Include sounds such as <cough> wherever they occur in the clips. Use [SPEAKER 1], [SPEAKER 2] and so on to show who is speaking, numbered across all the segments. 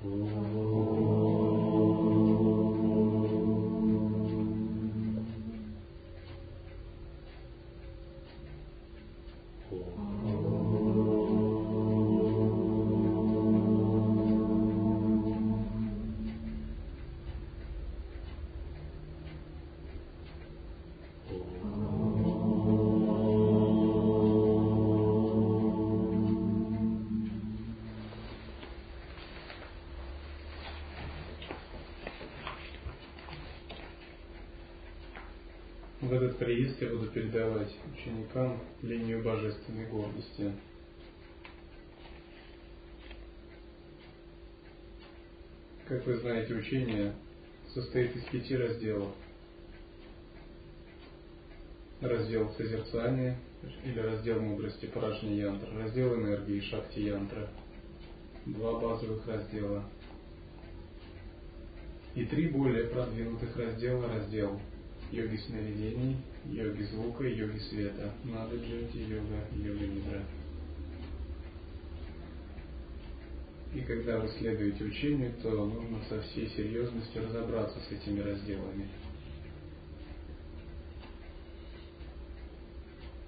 [SPEAKER 1] В я буду передавать ученикам линию божественной гордости. Как вы знаете, учение состоит из пяти разделов. Раздел созерцания или раздел мудрости Парашни Янтра, раздел энергии Шакти Янтра, два базовых раздела и три более продвинутых раздела раздел йоги сновидений, йоги звука, йоги света, нада джати йога, йога нидра. И когда вы следуете учению, то нужно со всей серьезностью разобраться с этими разделами.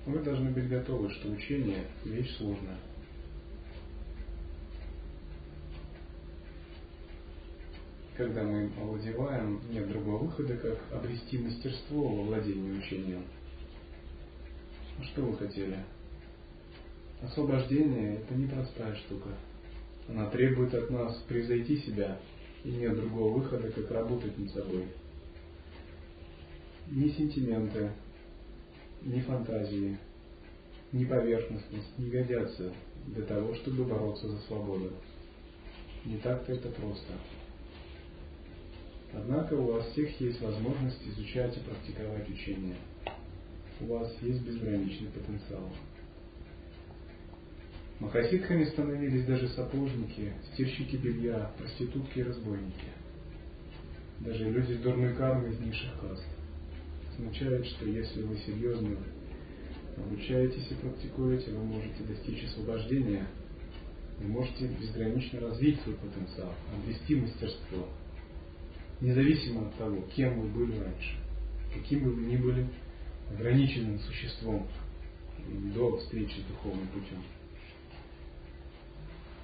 [SPEAKER 1] Вы должны быть готовы, что учение – вещь сложная. Когда мы овладеваем, нет другого выхода, как обрести мастерство во владении учением. А что вы хотели? Освобождение – это непростая штука. Она требует от нас превзойти себя, и нет другого выхода, как работать над собой. Ни сентименты, ни фантазии, ни поверхностность не годятся для того, чтобы бороться за свободу. Не так-то это просто. Однако у вас всех есть возможность изучать и практиковать учение. У вас есть безграничный потенциал. Махасидхами становились даже сапожники, стирщики белья, проститутки и разбойники. Даже люди с дурной кармой из низших каст. Означает, что если вы серьезно обучаетесь и практикуете, вы можете достичь освобождения, вы можете безгранично развить свой потенциал, обрести мастерство – независимо от того, кем вы были раньше, каким бы вы ни были ограниченным существом до встречи с духовным путем.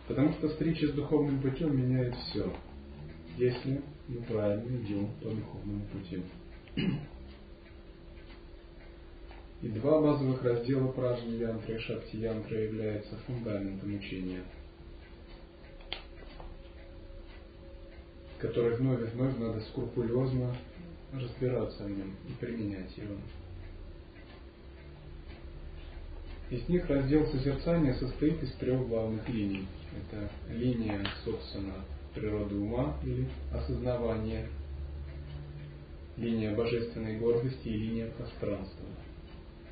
[SPEAKER 1] Потому что встреча с духовным путем меняет все, если мы правильно идем по духовному пути. И два базовых раздела пражни янтры и шакти янтры являются фундаментом учения – который вновь и вновь надо скрупулезно разбираться в нем и применять его. Из них раздел созерцания состоит из трех главных линий. Это линия, собственно, природы ума или осознавания, линия божественной гордости и линия пространства.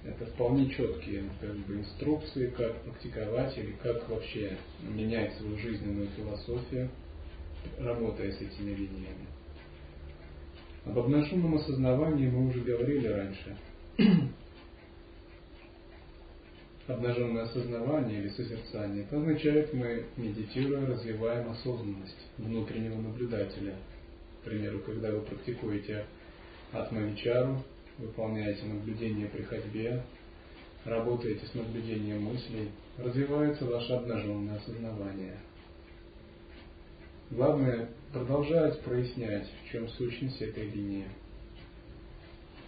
[SPEAKER 1] Это вполне четкие как бы, инструкции, как практиковать или как вообще менять свою жизненную философию – работая с этими линиями. Об обнаженном осознавании мы уже говорили раньше. <clears throat> Обнаженное осознавание или созерцание, это означает, мы, медитируя, развиваем осознанность внутреннего наблюдателя. К примеру, когда вы практикуете атмавичару, выполняете наблюдение при ходьбе, работаете с наблюдением мыслей, развивается ваше обнаженное осознавание – Главное продолжать прояснять, в чем сущность этой линии.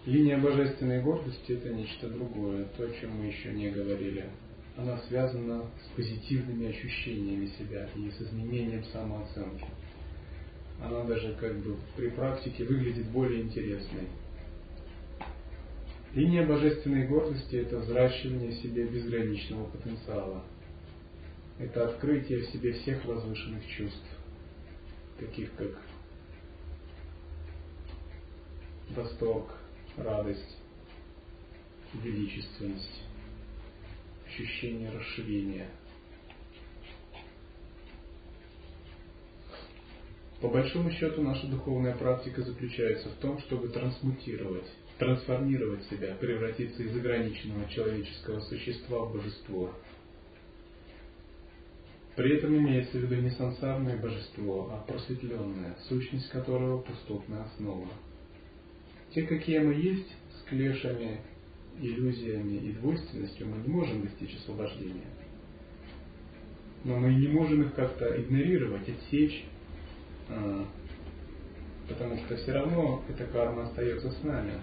[SPEAKER 1] Линия божественной гордости – это нечто другое, то, о чем мы еще не говорили. Она связана с позитивными ощущениями себя и с изменением самооценки. Она даже как бы при практике выглядит более интересной. Линия божественной гордости – это взращивание в себе безграничного потенциала. Это открытие в себе всех возвышенных чувств таких как восторг, радость, величественность, ощущение расширения. По большому счету наша духовная практика заключается в том, чтобы трансмутировать, трансформировать себя, превратиться из ограниченного человеческого существа в божество – При этом имеется в виду не сансарное божество, а просветленное, сущность которого пустотная основа. Те, какие мы есть, с клешами, иллюзиями и двойственностью, мы не можем достичь освобождения. Но мы не можем их как-то игнорировать, отсечь, а, потому что все равно эта карма остается с нами.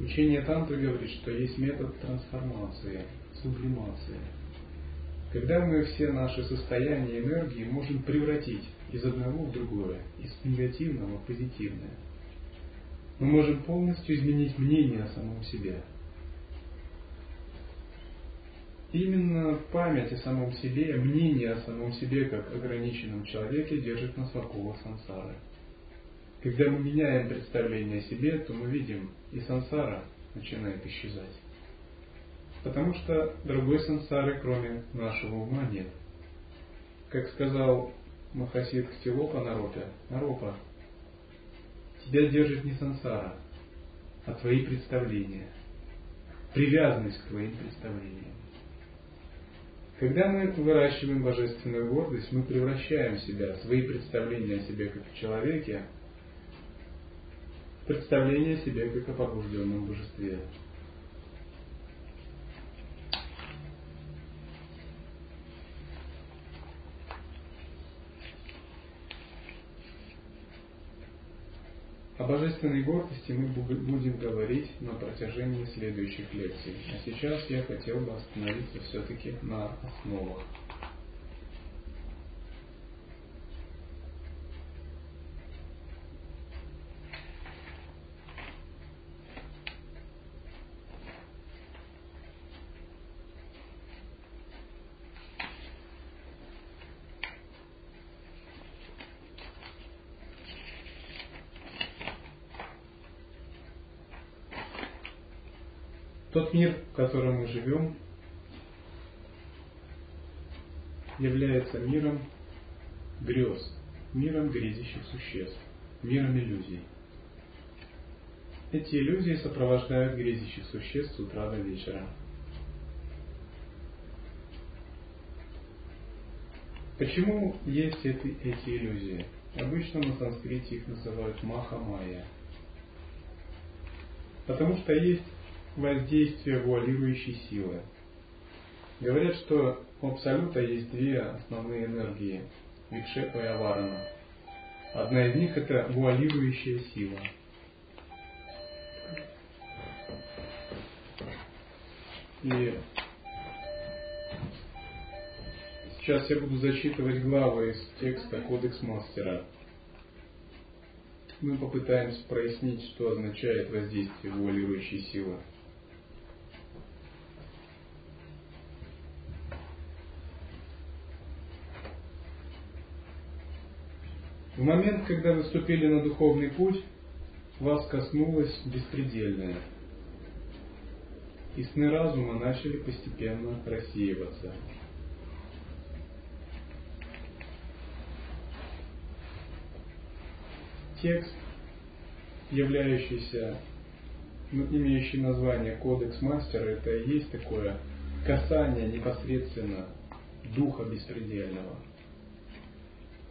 [SPEAKER 1] Учение Тантры говорит, что есть метод трансформации, сублимации. Когда мы все наши состояния энергии можем превратить из одного в другое, из негативного в позитивное. Мы можем полностью изменить мнение о самом себе. Именно память о самом себе, мнение о самом себе как ограниченном человеке держит нас в оковах сансары. Когда мы меняем представление о себе, то мы видим, и сансара начинает исчезать. Потому что другой сансары, кроме нашего ума, нет. Как сказал Махасид Хтилопа Наропа, Наропа, тебя держит не сансара, а твои представления, привязанность к твоим представлениям. Когда мы выращиваем божественную гордость, мы превращаем себя, свои представления о себе как о человеке, представление о себе как о пробужденном божестве. О божественной гордости мы будем говорить на протяжении следующих лекций. А сейчас я хотел бы остановиться все-таки на основах. Тот мир, в котором мы живем, является миром грез, миром грезящих существ, миром иллюзий. Эти иллюзии сопровождают грезящих существ с утра до вечера. Почему есть эти, эти иллюзии? Обычно на санскрите их называют маха-майя. Потому что есть воздействия вуалирующей силы. Говорят, что у Абсолюта есть две основные энергии – Викшепа и Аварана. Одна из них – это вуалирующая сила. И сейчас я буду зачитывать главы из текста Кодекс Мастера. Мы попытаемся прояснить, что означает воздействие вуалирующей силы. В момент, когда вы вступили на духовный путь, вас коснулось беспредельное. И сны разума начали постепенно рассеиваться. Текст, являющийся, ну, имеющий название Кодекс Мастера, это и есть такое касание непосредственно Духа Беспредельного –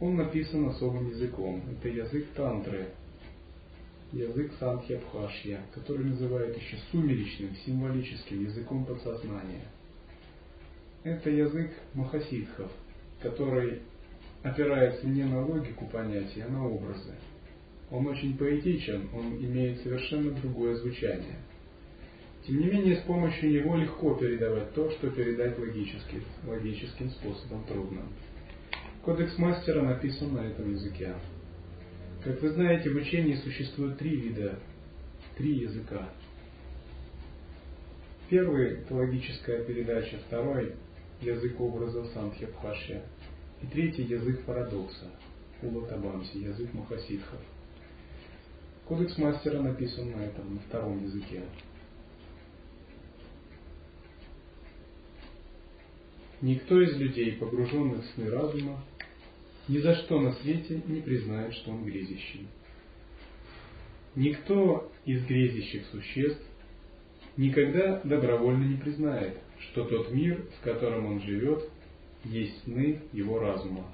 [SPEAKER 1] он написан особым языком. Это язык тантры, язык Санхьябхашья, который называют еще сумеречным, символическим языком подсознания. Это язык махасидхов, который опирается не на логику понятий, а на образы. Он очень поэтичен, он имеет совершенно другое звучание. Тем не менее, с помощью него легко передавать то, что передать логически, логическим способом трудно. Кодекс мастера написан на этом языке. Как вы знаете, в учении существует три вида, три языка. Первый – это логическая передача, второй – язык образа Санхьябхашья, и третий – язык парадокса, Улатабамси, язык махасидхов. Кодекс мастера написан на этом, на втором языке. Никто из людей, погруженных в сны разума, ни за что на свете не признает, что он грезящий. Никто из грезящих существ никогда добровольно не признает, что тот мир, в котором он живет, есть сны его разума.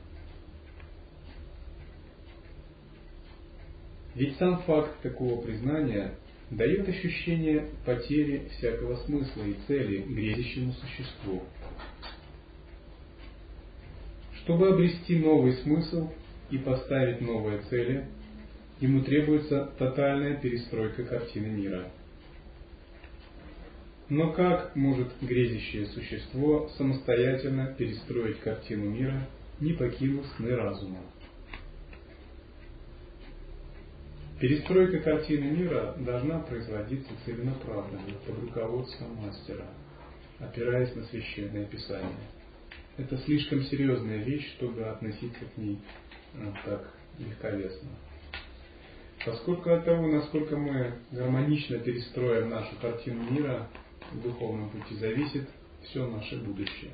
[SPEAKER 1] Ведь сам факт такого признания дает ощущение потери всякого смысла и цели грезящему существу. Чтобы обрести новый смысл и поставить новые цели, ему требуется тотальная перестройка картины мира. Но как может грезящее существо самостоятельно перестроить картину мира, не покинув сны разума? Перестройка картины мира должна производиться целенаправленно, под руководством мастера, опираясь на священное писание. Это слишком серьезная вещь, чтобы относиться к ней ну, так легковесно. Поскольку от того, насколько мы гармонично перестроим нашу картину мира в духовном пути, зависит все наше будущее.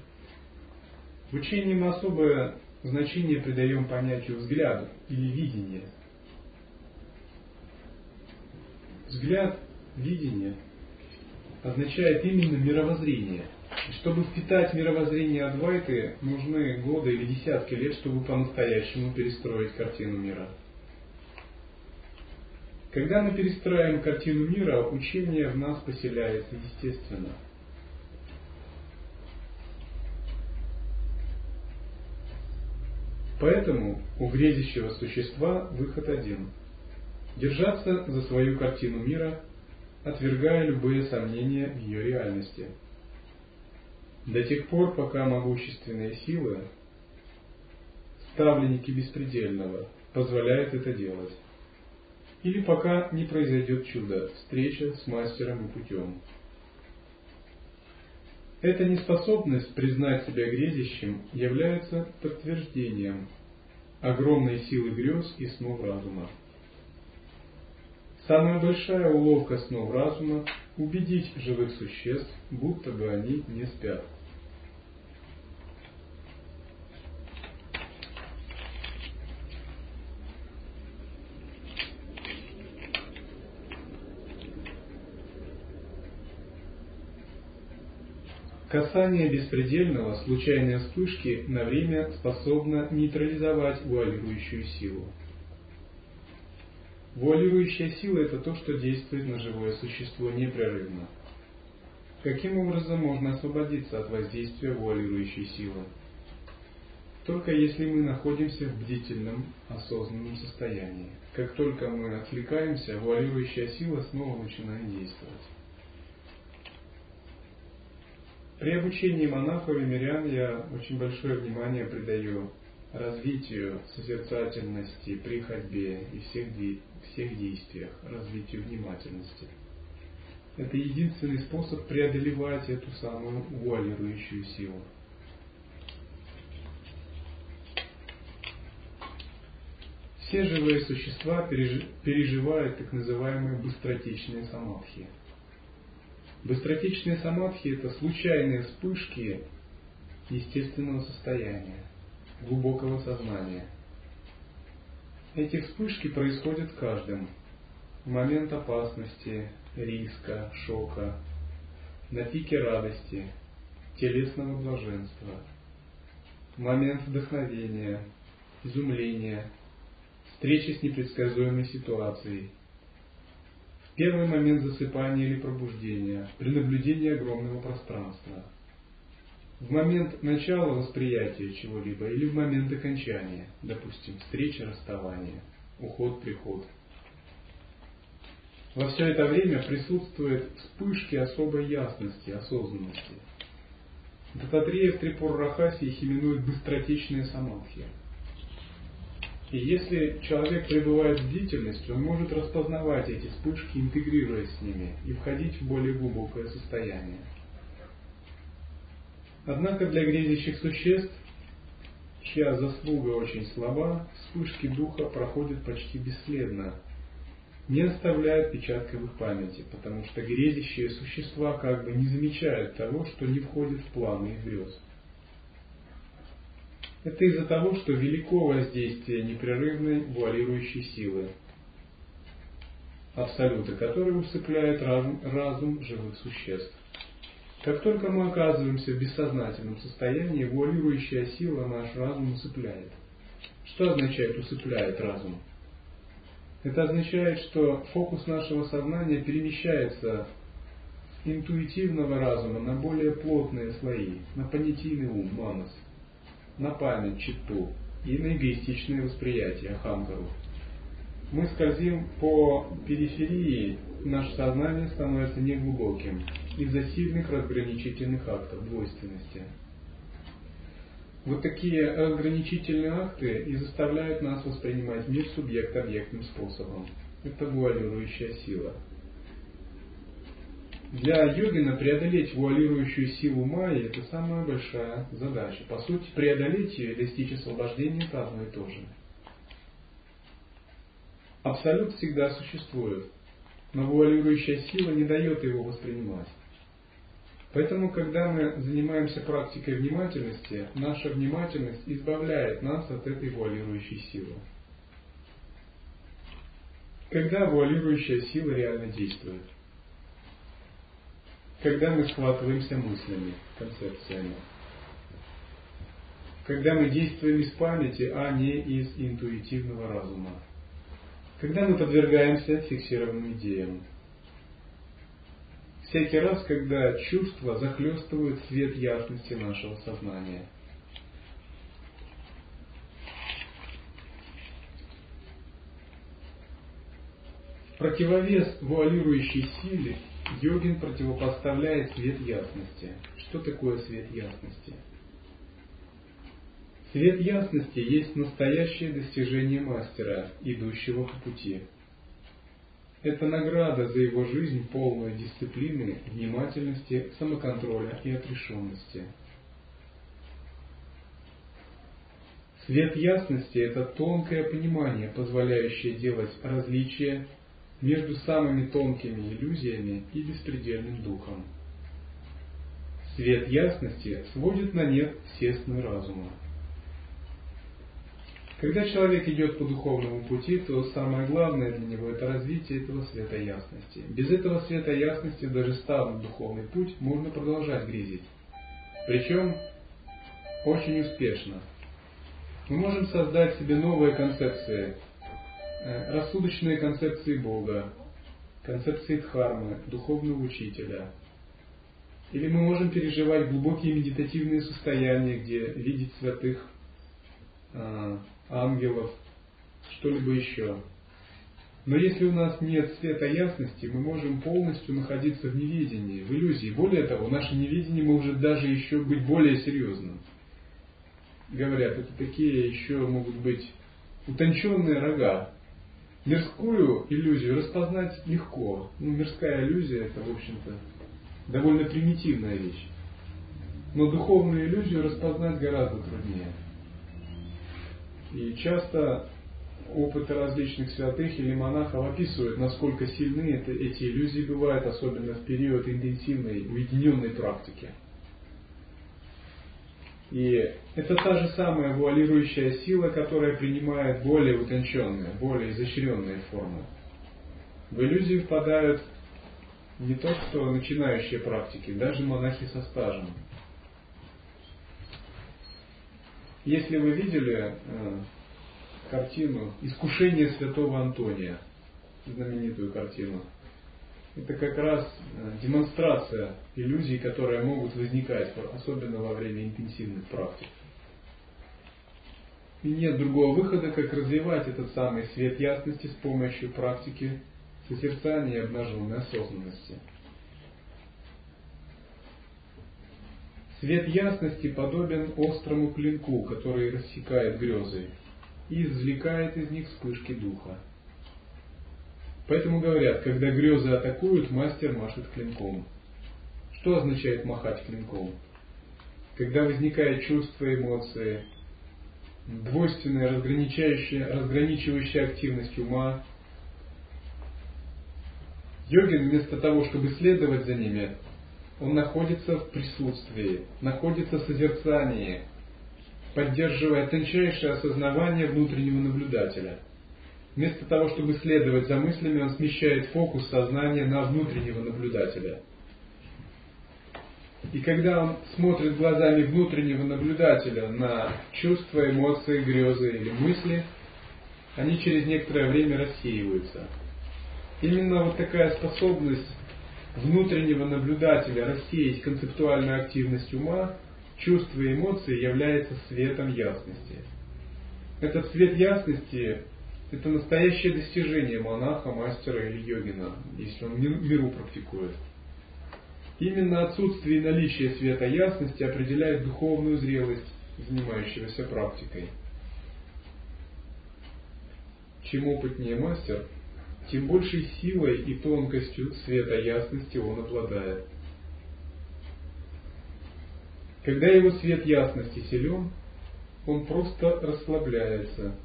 [SPEAKER 1] В учении мы особое значение придаем понятию взгляду или видения – Взгляд, видение означает именно мировоззрение. Чтобы впитать мировоззрение Адвайты, нужны годы или десятки лет, чтобы по-настоящему перестроить картину мира. Когда мы перестраиваем картину мира, учение в нас поселяется естественно. Поэтому у грезящего существа выход один – держаться за свою картину мира, отвергая любые сомнения в ее реальности. До тех пор, пока могущественные силы, ставленники беспредельного, позволяют это делать. Или пока не произойдет чудо, встреча с мастером и путем. Эта неспособность признать себя грезящим является подтверждением огромной силы грез и снов разума. Самая большая уловка снов разума – убедить живых существ, будто бы они не спят. Касание беспредельного, случайной вспышки на время способно нейтрализовать вуалирующую силу. Вуалирующая сила – это то, что действует на живое существо непрерывно. Каким образом можно освободиться от воздействия вуалирующей силы? Только если мы находимся в бдительном, осознанном состоянии. Как только мы отвлекаемся, вуалирующая сила снова начинает действовать. При обучении монахов и мирян я очень большое внимание придаю развитию созерцательности при ходьбе и всех, всех действиях, развитию внимательности. Это единственный способ преодолевать эту самую вуалирующую силу. Все живые существа переживают так называемые быстротечные самадхи. Быстротечные самадхи – это случайные вспышки естественного состояния глубокого сознания. Эти вспышки происходят в каждом. В момент опасности, риска, шока, на пике радости, телесного блаженства, в момент вдохновения, изумления, встречи с непредсказуемой ситуацией, в первый момент засыпания или пробуждения, при наблюдении огромного пространства – в момент начала восприятия чего-либо или в момент окончания, допустим, встреча, расставания, уход, приход. Во все это время присутствуют вспышки особой ясности, осознанности. Дататрея в Трипур-Рахасе их именует быстротечные самадхи. И если человек пребывает в бдительности, он может распознавать эти вспышки, интегрируясь с ними и входить в более глубокое состояние. Однако для грезящих существ, чья заслуга очень слаба, вспышки духа проходят почти бесследно, не оставляют отпечатка в их памяти, потому что грезящие существа как бы не замечают того, что не входит в планы их грез. Это из-за того, что велико воздействие непрерывной вуалирующей силы, абсолюта, который усыпляет разум живых существ. Как только мы оказываемся в бессознательном состоянии, вуалирующая сила наш разум усыпляет. Что означает усыпляет разум? Это означает, что фокус нашего сознания перемещается с интуитивного разума на более плотные слои, на понятийный ум, манас, на память, читту и на эгоистичное восприятие, ахамгару. Мы скользим по периферии, наше сознание становится неглубоким из-за сильных разграничительных актов двойственности. Вот такие разграничительные акты и заставляют нас воспринимать мир субъект-объектным способом. Это вуалирующая сила. Для йогина преодолеть вуалирующую силу майи – это самая большая задача. По сути, преодолеть ее и достичь освобождения – это одно и то же. Абсолют всегда существует, но вуалирующая сила не дает его воспринимать. Поэтому, когда мы занимаемся практикой внимательности, наша внимательность избавляет нас от этой вуалирующей силы. Когда вуалирующая сила реально действует? когда мы схватываемся мыслями, концепциями. Когда мы действуем из памяти, а не из интуитивного разума. Когда мы подвергаемся фиксированным идеям. Всякий раз, когда чувства захлестывают свет ясности нашего сознания. Противовес вуалирующей силе Йогин противопоставляет свет ясности. Что такое свет ясности? Свет ясности есть настоящее достижение мастера, идущего по пути. Это награда за его жизнь полную дисциплины, внимательности, самоконтроля и отрешенности. Свет ясности – это тонкое понимание, позволяющее делать различия между самыми тонкими иллюзиями и беспредельным духом. Свет ясности сводит на нет все сны разума. Когда человек идет по духовному пути, то самое главное для него это развитие этого света ясности. Без этого света ясности, даже став на духовный путь, можно продолжать грезить. Причем очень успешно. Мы можем создать себе новые концепции Э, рассудочные концепции Бога, концепции Дхармы, духовного учителя. Или мы можем переживать глубокие медитативные состояния, где видеть святых, э, ангелов, что-либо еще. Но если у нас нет света ясности, мы можем полностью находиться в неведении, в иллюзии. Более того, наше неведение может даже еще быть более серьезным. Говорят, это такие еще могут быть утонченные рога, Мирскую иллюзию распознать легко. Ну, мирская иллюзия это, в общем-то, довольно примитивная вещь. Но духовную иллюзию распознать гораздо труднее. И часто опыты различных святых или монахов описывают, насколько сильны это, эти иллюзии бывают, особенно в период интенсивной, уединенной практики. И это та же самая вуалирующая сила, которая принимает более утонченные, более изощренные формы. В иллюзии впадают не то что начинающие практики, даже монахи со стажем. Если вы видели э, картину «Искушение святого Антония», знаменитую картину, это как раз э, демонстрация иллюзий, которые могут возникать, особенно во время интенсивных практик. И нет другого выхода, как развивать этот самый свет ясности с помощью практики созерцания и обнаженной осознанности. Свет ясности подобен острому клинку, который рассекает грезы и извлекает из них вспышки духа. Поэтому говорят, когда грезы атакуют, мастер машет клинком. Что означает махать клинком? Когда возникает чувство, эмоции, двойственная, разграничающая, разграничивающая активность ума, йогин вместо того, чтобы следовать за ними, он находится в присутствии, находится в созерцании, поддерживая тончайшее осознавание внутреннего наблюдателя – Вместо того, чтобы следовать за мыслями, он смещает фокус сознания на внутреннего наблюдателя. И когда он смотрит глазами внутреннего наблюдателя на чувства, эмоции, грезы или мысли, они через некоторое время рассеиваются. Именно вот такая способность внутреннего наблюдателя рассеять концептуальную активность ума, чувства и эмоции является светом ясности. Этот свет ясности – это настоящее достижение монаха, мастера или йогина, если он миру практикует. Именно отсутствие и наличие света ясности определяет духовную зрелость занимающегося практикой. Чем опытнее мастер, тем большей силой и тонкостью света ясности он обладает. Когда его свет ясности силен, он просто расслабляется,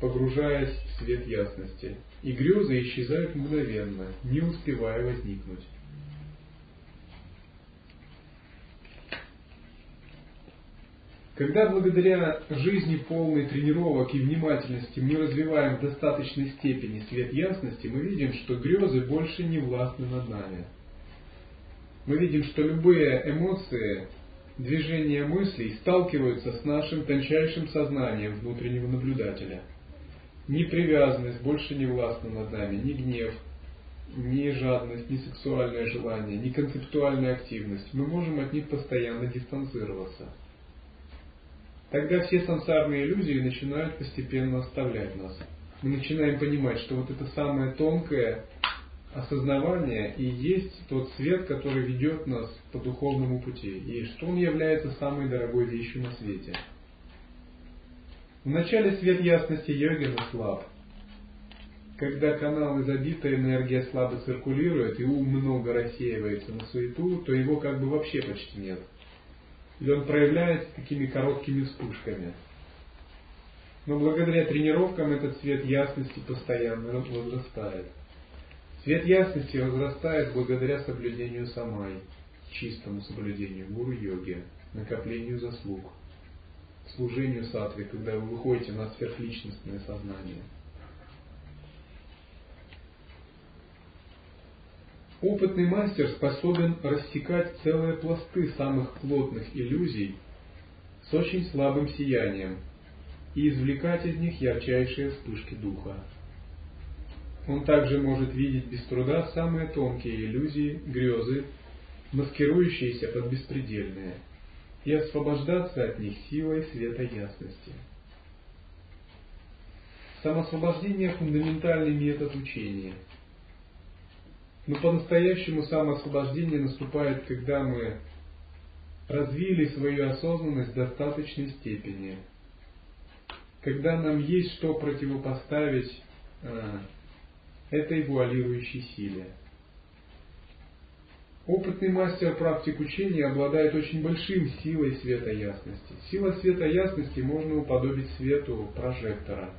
[SPEAKER 1] погружаясь в свет ясности, и грезы исчезают мгновенно, не успевая возникнуть. Когда благодаря жизни полной тренировок и внимательности мы развиваем в достаточной степени свет ясности, мы видим, что грезы больше не властны над нами. Мы видим, что любые эмоции, движения мыслей сталкиваются с нашим тончайшим сознанием внутреннего наблюдателя. Ни привязанность больше не властна над нами, ни гнев, ни жадность, ни сексуальное желание, ни концептуальная активность. Мы можем от них постоянно дистанцироваться – тогда все сансарные иллюзии начинают постепенно оставлять нас. Мы начинаем понимать, что вот это самое тонкое осознавание и есть тот свет, который ведет нас по духовному пути, и что он является самой дорогой вещью на свете. Вначале свет ясности йогина слаб. Когда каналы забита, энергия слабо циркулирует, и ум много рассеивается на суету, то его как бы вообще почти нет или он проявляется такими короткими вспышками. Но благодаря тренировкам этот цвет ясности постоянно возрастает. Цвет ясности возрастает благодаря соблюдению самай, чистому соблюдению гуру-йоги, накоплению заслуг, служению сатве, когда вы выходите на сверхличностное сознание – Опытный мастер способен рассекать целые пласты самых плотных иллюзий с очень слабым сиянием и извлекать из них ярчайшие вспышки духа. Он также может видеть без труда самые тонкие иллюзии, грезы, маскирующиеся под беспредельные, и освобождаться от них силой света ясности. Самосвобождение – фундаментальный метод учения – но по-настоящему самоосвобождение наступает, когда мы развили свою осознанность в достаточной степени. Когда нам есть что противопоставить э, этой вуалирующей силе. Опытный мастер практик учения обладает очень большим силой света ясности. Сила света ясности можно уподобить свету прожектора,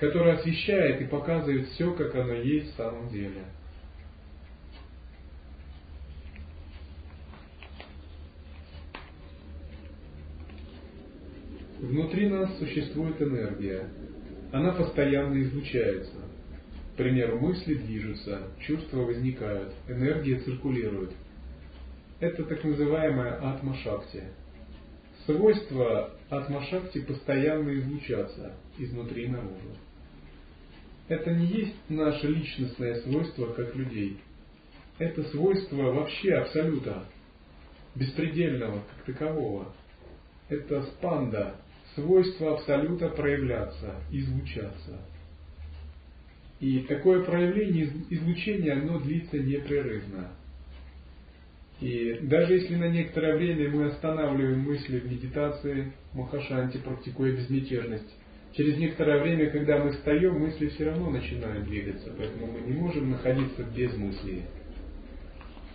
[SPEAKER 1] который освещает и показывает все, как оно есть в самом деле. Внутри нас существует энергия. Она постоянно излучается. К примеру, мысли движутся, чувства возникают, энергия циркулирует. Это так называемая атма-шакти. Свойство атма-шакти постоянно излучаться изнутри наружу. Это не есть наше личностное свойство как людей. Это свойство вообще абсолюта, беспредельного как такового. Это спанда, свойство абсолюта проявляться, излучаться. И такое проявление излучения, оно длится непрерывно. И даже если на некоторое время мы останавливаем мысли в медитации, махашанти, практикуя безмятежность, через некоторое время, когда мы встаем, мысли все равно начинают двигаться, поэтому мы не можем находиться без мыслей.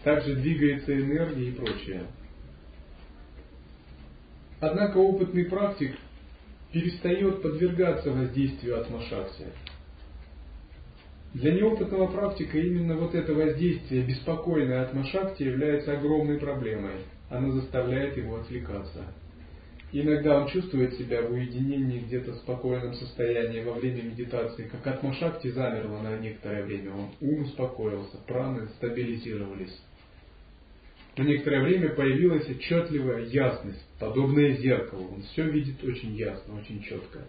[SPEAKER 1] Также двигается энергия и прочее. Однако опытный практик перестает подвергаться воздействию атмашакти. Для неопытного практика именно вот это воздействие беспокойной атмашакти является огромной проблемой. Оно заставляет его отвлекаться. иногда он чувствует себя в уединении, где-то в спокойном состоянии во время медитации, как атмашакти замерла на некоторое время. Он ум успокоился, праны стабилизировались. На некоторое время появилась отчетливая ясность, подобная зеркалу. Он все видит очень ясно, очень четко.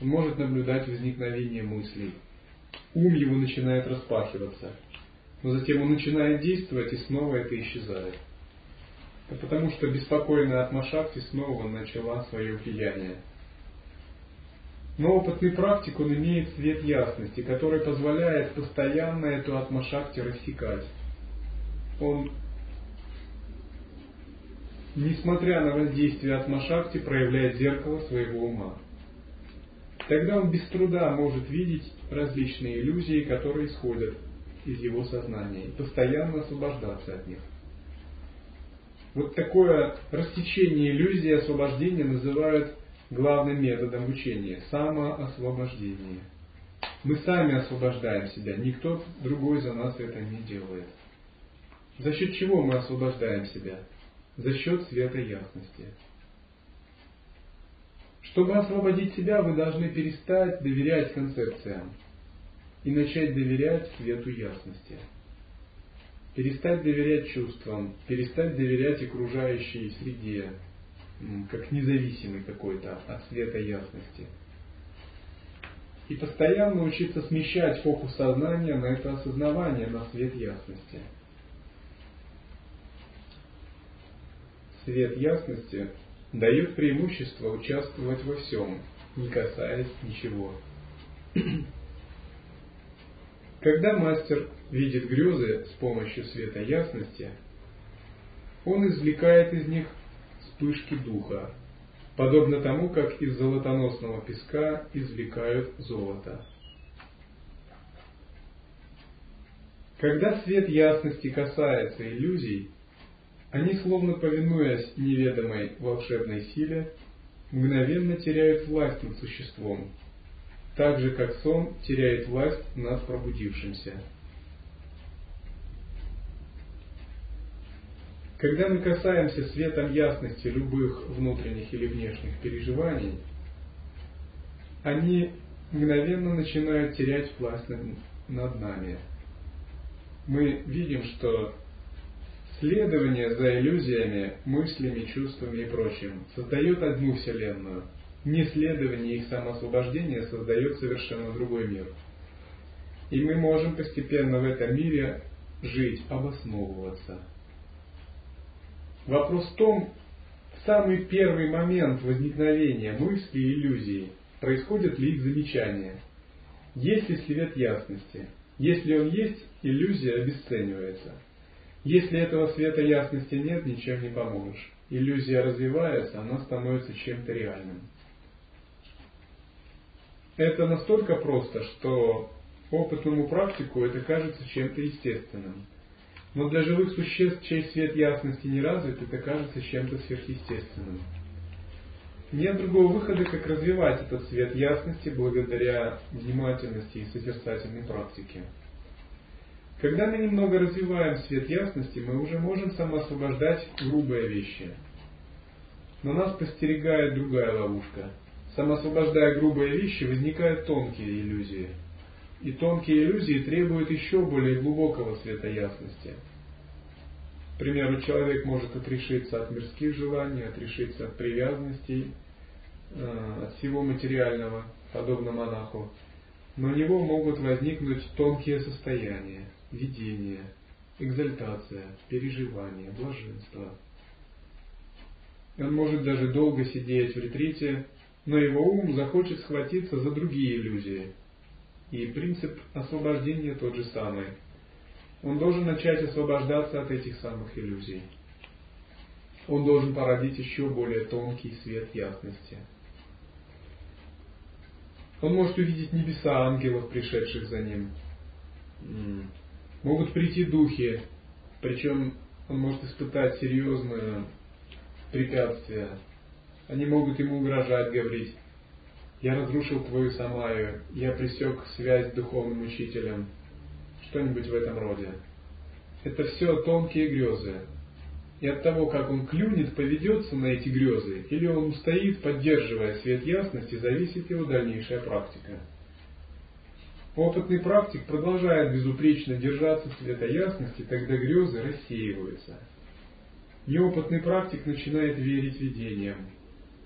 [SPEAKER 1] Он может наблюдать возникновение мыслей. Ум его начинает распахиваться. Но затем он начинает действовать, и снова это исчезает. Это потому что беспокойная атмашакти снова начала свое влияние. Но опытный практик, он имеет свет ясности, который позволяет постоянно эту атмашакти рассекать. Он несмотря на воздействие атмашакти, проявляет зеркало своего ума. Тогда он без труда может видеть различные иллюзии, которые исходят из его сознания, и постоянно освобождаться от них. Вот такое рассечение иллюзии освобождения называют главным методом учения – самоосвобождение. Мы сами освобождаем себя, никто другой за нас это не делает. За счет чего мы освобождаем себя? За счет света ясности. Чтобы освободить себя, вы должны перестать доверять концепциям и начать доверять свету ясности. Перестать доверять чувствам, перестать доверять окружающей среде, как независимый какой-то от света ясности. И постоянно учиться смещать фокус сознания на это осознавание, на свет ясности – свет ясности дает преимущество участвовать во всем, не касаясь ничего. <clears throat> Когда мастер видит грезы с помощью света ясности, он извлекает из них вспышки духа, подобно тому, как из золотоносного песка извлекают золото. Когда свет ясности касается иллюзий, они, словно повинуясь неведомой волшебной силе, мгновенно теряют власть над существом, так же, как сон теряет власть над пробудившимся. Когда мы касаемся светом ясности любых внутренних или внешних переживаний, они мгновенно начинают терять власть над, нами. Мы видим, что Следование за иллюзиями, мыслями, чувствами и прочим создает одну Вселенную. Неследование их самоосвобождения создает совершенно другой мир. И мы можем постепенно в этом мире жить, обосновываться. Вопрос в том, в самый первый момент возникновения мысли и иллюзий происходит ли их замечание? Есть ли свет ясности? Если он есть, иллюзия обесценивается – если этого света ясности нет, ничем не поможешь. Иллюзия развивается, она становится чем-то реальным. Это настолько просто, что опытному практику это кажется чем-то естественным. Но для живых существ, чей свет ясности не развит, это кажется чем-то сверхъестественным. Нет другого выхода, как развивать этот свет ясности благодаря внимательности и созерцательной практике. Когда мы немного развиваем свет ясности, мы уже можем самоосвобождать грубые вещи. Но нас постерегает другая ловушка. Самоосвобождая грубые вещи, возникают тонкие иллюзии. И тонкие иллюзии требуют еще более глубокого света ясности. К примеру, человек может отрешиться от мирских желаний, отрешиться от привязанностей, э, от всего материального, подобно монаху. Но у него могут возникнуть тонкие состояния – видение, экзальтация, переживание, блаженство. Он может даже долго сидеть в ретрите, но его ум захочет схватиться за другие иллюзии. И принцип освобождения тот же самый. Он должен начать освобождаться от этих самых иллюзий. Он должен породить еще более тонкий свет ясности. Он может увидеть небеса ангелов, пришедших за ним Могут прийти духи, причем он может испытать серьезное препятствие. Они могут ему угрожать, говорить, я разрушил твою самаю, я пресек связь с духовным учителем, что-нибудь в этом роде. Это все тонкие грезы. И от того, как он клюнет, поведется на эти грезы, или он устоит, поддерживая свет ясности, зависит его дальнейшая практика. Опытный практик продолжает безупречно держаться света ясности, тогда грезы рассеиваются. Неопытный практик начинает верить видениям,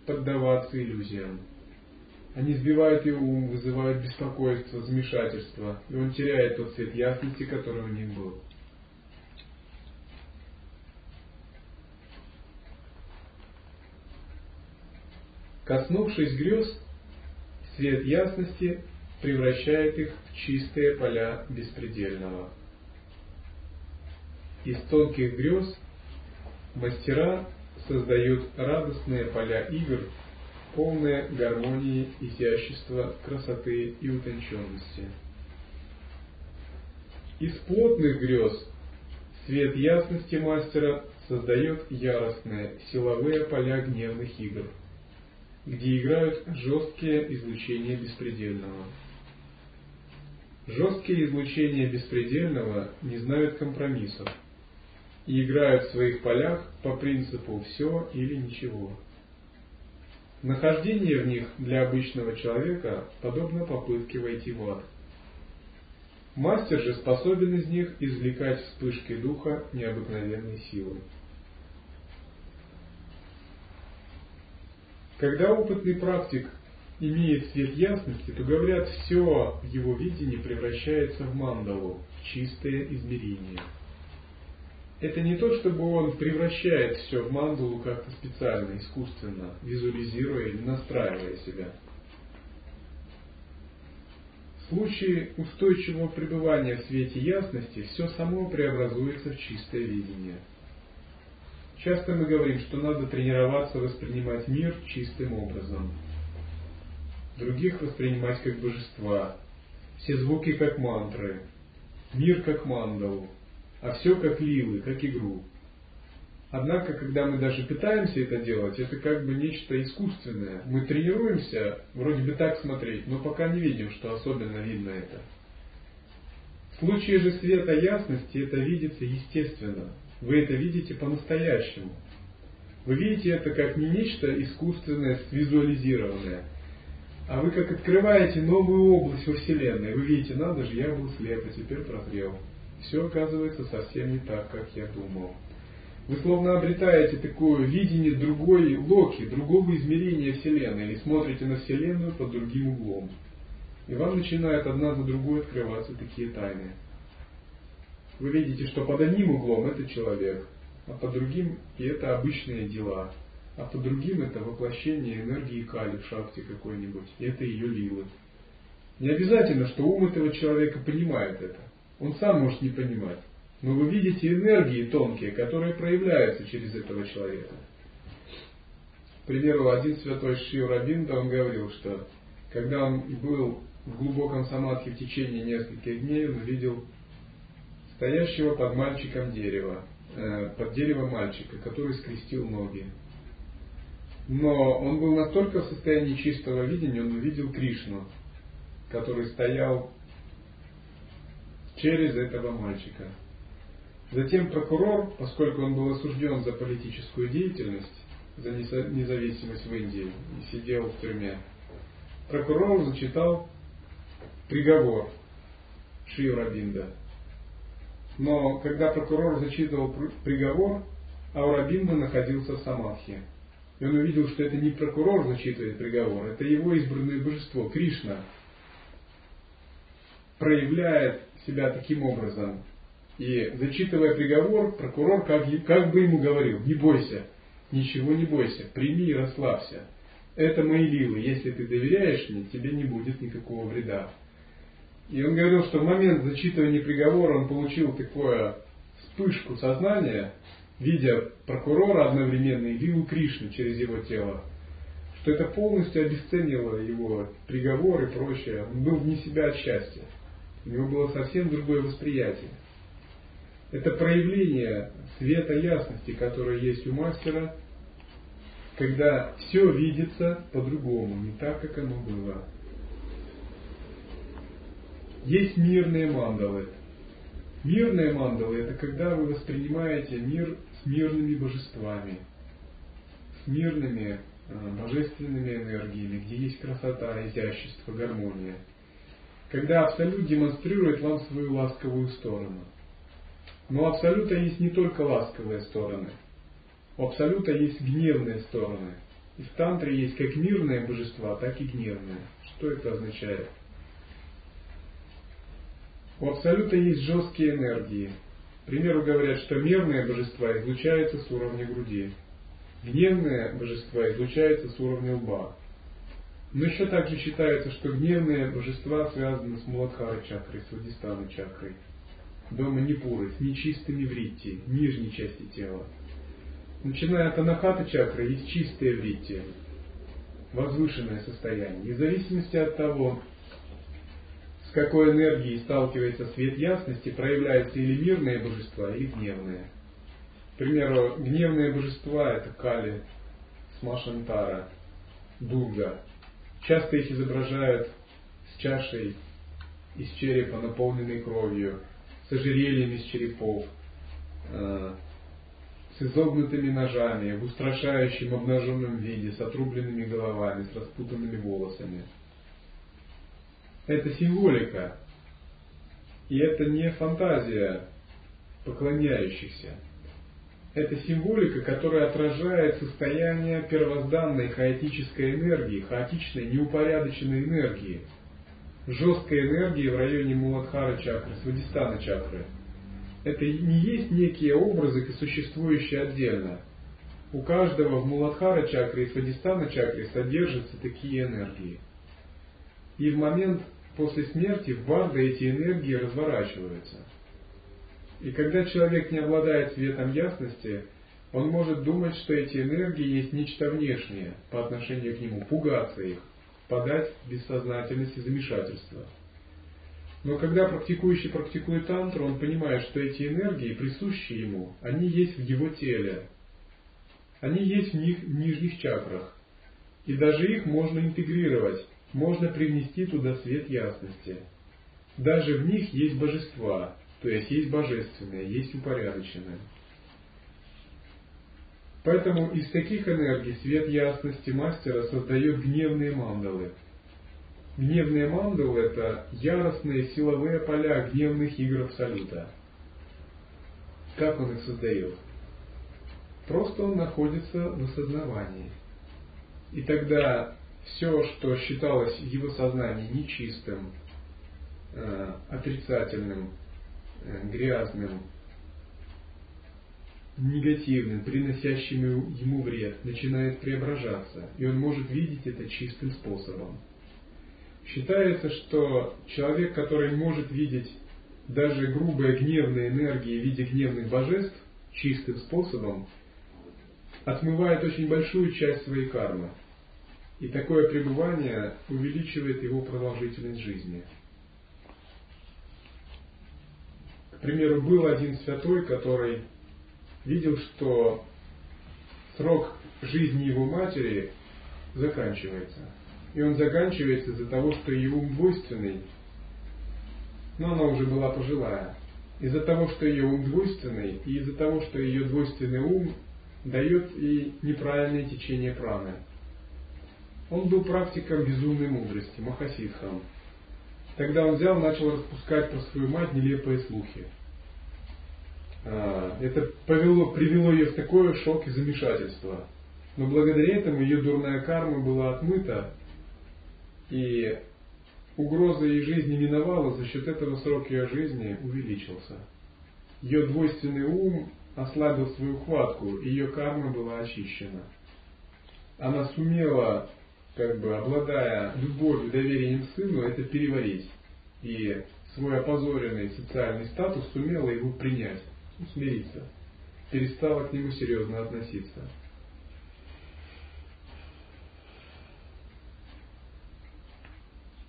[SPEAKER 1] поддаваться иллюзиям. Они сбивают его ум, вызывают беспокойство, замешательство, и он теряет тот цвет ясности, который у них был. Коснувшись грез, свет ясности превращает их в чистые поля беспредельного. Из тонких грез мастера создают радостные поля игр, полные гармонии, изящества, красоты и утонченности. Из плотных грез свет ясности мастера создает яростные силовые поля гневных игр – где играют жесткие излучения беспредельного. Жесткие излучения беспредельного не знают компромиссов и играют в своих полях по принципу «все или ничего». Нахождение в них для обычного человека подобно попытке войти в ад. Мастер же способен из них извлекать вспышки духа необыкновенной силы. Когда опытный практик имеет свет ясности, то говорят, все в его видении превращается в мандалу, в чистое измерение. Это не то, чтобы он превращает все в мандалу как-то специально, искусственно, визуализируя или настраивая себя. В случае устойчивого пребывания в свете ясности все само преобразуется в чистое видение – Часто мы говорим, что надо тренироваться воспринимать мир чистым образом. Других воспринимать как божества. Все звуки как мантры. Мир как мандалу. А все как лилы, как игру. Однако, когда мы даже пытаемся это делать, это как бы нечто искусственное. Мы тренируемся вроде бы так смотреть, но пока не видим, что особенно видно это. В случае же света ясности это видится естественно, вы это видите по-настоящему. Вы видите это как не нечто искусственное, свизуализированное, а вы как открываете новую область во Вселенной. Вы видите, надо же, я был слеп, а теперь прозрел. Все оказывается совсем не так, как я думал. Вы словно обретаете такое видение другой локи, другого измерения Вселенной, или смотрите на Вселенную под другим углом. И вам начинают одна за другой открываться такие тайны вы видите, что под одним углом это человек, а под другим и это обычные дела, а под другим это воплощение энергии Кали в шахте какой-нибудь, это ее лилы. Не обязательно, что ум этого человека понимает это. Он сам может не понимать. Но вы видите энергии тонкие, которые проявляются через этого человека. К примеру, один святой Шив Рабинда, он говорил, что когда он был в глубоком самадхи в течение нескольких дней, он видел стоящего под мальчиком дерева, э, под дерево мальчика, который скрестил ноги. Но он был настолько в состоянии чистого видения, он увидел Кришну, который стоял через этого мальчика. Затем прокурор, поскольку он был осужден за политическую деятельность, за независимость в Индии и сидел в тюрьме, прокурор зачитал приговор Шри но когда прокурор зачитывал приговор, Аурабинда находился в Самадхи. И он увидел, что это не прокурор зачитывает приговор, это его избранное божество, Кришна, проявляет себя таким образом. И зачитывая приговор, прокурор как, как бы ему говорил, не бойся, ничего не бойся, прими и расслабься. Это мои лилы, если ты доверяешь мне, тебе не будет никакого вреда. И он говорил, что в момент зачитывания приговора он получил такое вспышку сознания, видя прокурора одновременно и Лилу Кришны через его тело, что это полностью обесценило его приговор и прочее. Он был вне себя от счастья. У него было совсем другое восприятие. Это проявление света ясности, которое есть у мастера, когда все видится по-другому, не так, как оно было. Есть мирные мандалы. Мирные мандалы – это когда вы воспринимаете мир с мирными божествами, с мирными э, божественными энергиями, где есть красота, изящество, гармония. Когда Абсолют демонстрирует вам свою ласковую сторону. Но Абсолюта есть не только ласковые стороны. У Абсолюта есть гневные стороны. И в тантре есть как мирные божества, так и гневные. Что это означает? У Абсолюта есть жесткие энергии. К примеру, говорят, что мирные божества излучаются с уровня груди. Гневные божества излучаются с уровня лба. Но еще также считается, что гневные божества связаны с Муладхара чакрой, с Вадистана чакрой, до Манипуры, с нечистыми вритти, нижней части тела. Начиная от Анахата чакры, есть чистые вритти, возвышенное состояние. И в зависимости от того, какой энергией сталкивается свет ясности, проявляются или мирные божества, или гневные. К примеру, гневные божества это Кали, Смашантара, Дурга. Часто их изображают с чашей из черепа, наполненной кровью, с ожерельем из черепов, э, с изогнутыми ножами, в устрашающем обнаженном виде, с отрубленными головами, с распутанными волосами. Это символика. И это не фантазия поклоняющихся. Это символика, которая отражает состояние первозданной хаотической энергии, хаотичной, неупорядоченной энергии, жесткой энергии в районе Муладхара чакры, Свадистана чакры. Это не есть некие образы, существующие отдельно. У каждого в Муладхара чакре и Свадистана чакре содержатся такие энергии. И в момент после смерти в Барда эти энергии разворачиваются – и когда человек не обладает светом ясности, он может думать, что эти энергии есть нечто внешнее по отношению к нему, пугаться их, подать в бессознательность и замешательство. Но когда практикующий практикует тантру, он понимает, что эти энергии, присущие ему, они есть в его теле. Они есть в, них, в нижних чакрах. И даже их можно интегрировать, можно привнести туда свет ясности. Даже в них есть божества, то есть есть божественное, есть упорядоченное. Поэтому из таких энергий свет ясности мастера создает гневные мандалы. Гневные мандалы – это яростные силовые поля гневных игр Абсолюта. Как он их создает? Просто он находится в осознавании. И тогда все, что считалось в его сознании нечистым, э, отрицательным, Э, грязным, негативным, приносящим ему вред, начинает преображаться, и он может видеть это чистым способом. Считается, что человек, который может видеть даже грубые гневные энергии в виде гневных божеств чистым способом, отмывает очень большую часть своей кармы. И такое пребывание увеличивает его продолжительность жизни. примеру, был один святой, который видел, что срок жизни его матери заканчивается. И он заканчивается из-за того, что ум двойственный, но она уже была пожилая. Из-за того, что ее ум двойственный, и из-за того, что ее двойственный ум дает и неправильное течение праны. Он был практиком безумной мудрости, Махасидхам. Тогда он взял, начал распускать про свою мать нелепые слухи. А, это повело, привело ее в такое шок и замешательство. Но благодаря этому ее дурная карма была отмыта, и угроза ее жизни миновала, за счет этого срок ее жизни увеличился. Ее двойственный ум ослабил свою хватку, и ее карма была очищена. Она сумела как бы обладая любовью, доверием к сыну, это переварить. И свой опозоренный социальный статус сумела его принять, смириться, перестала к нему серьезно относиться.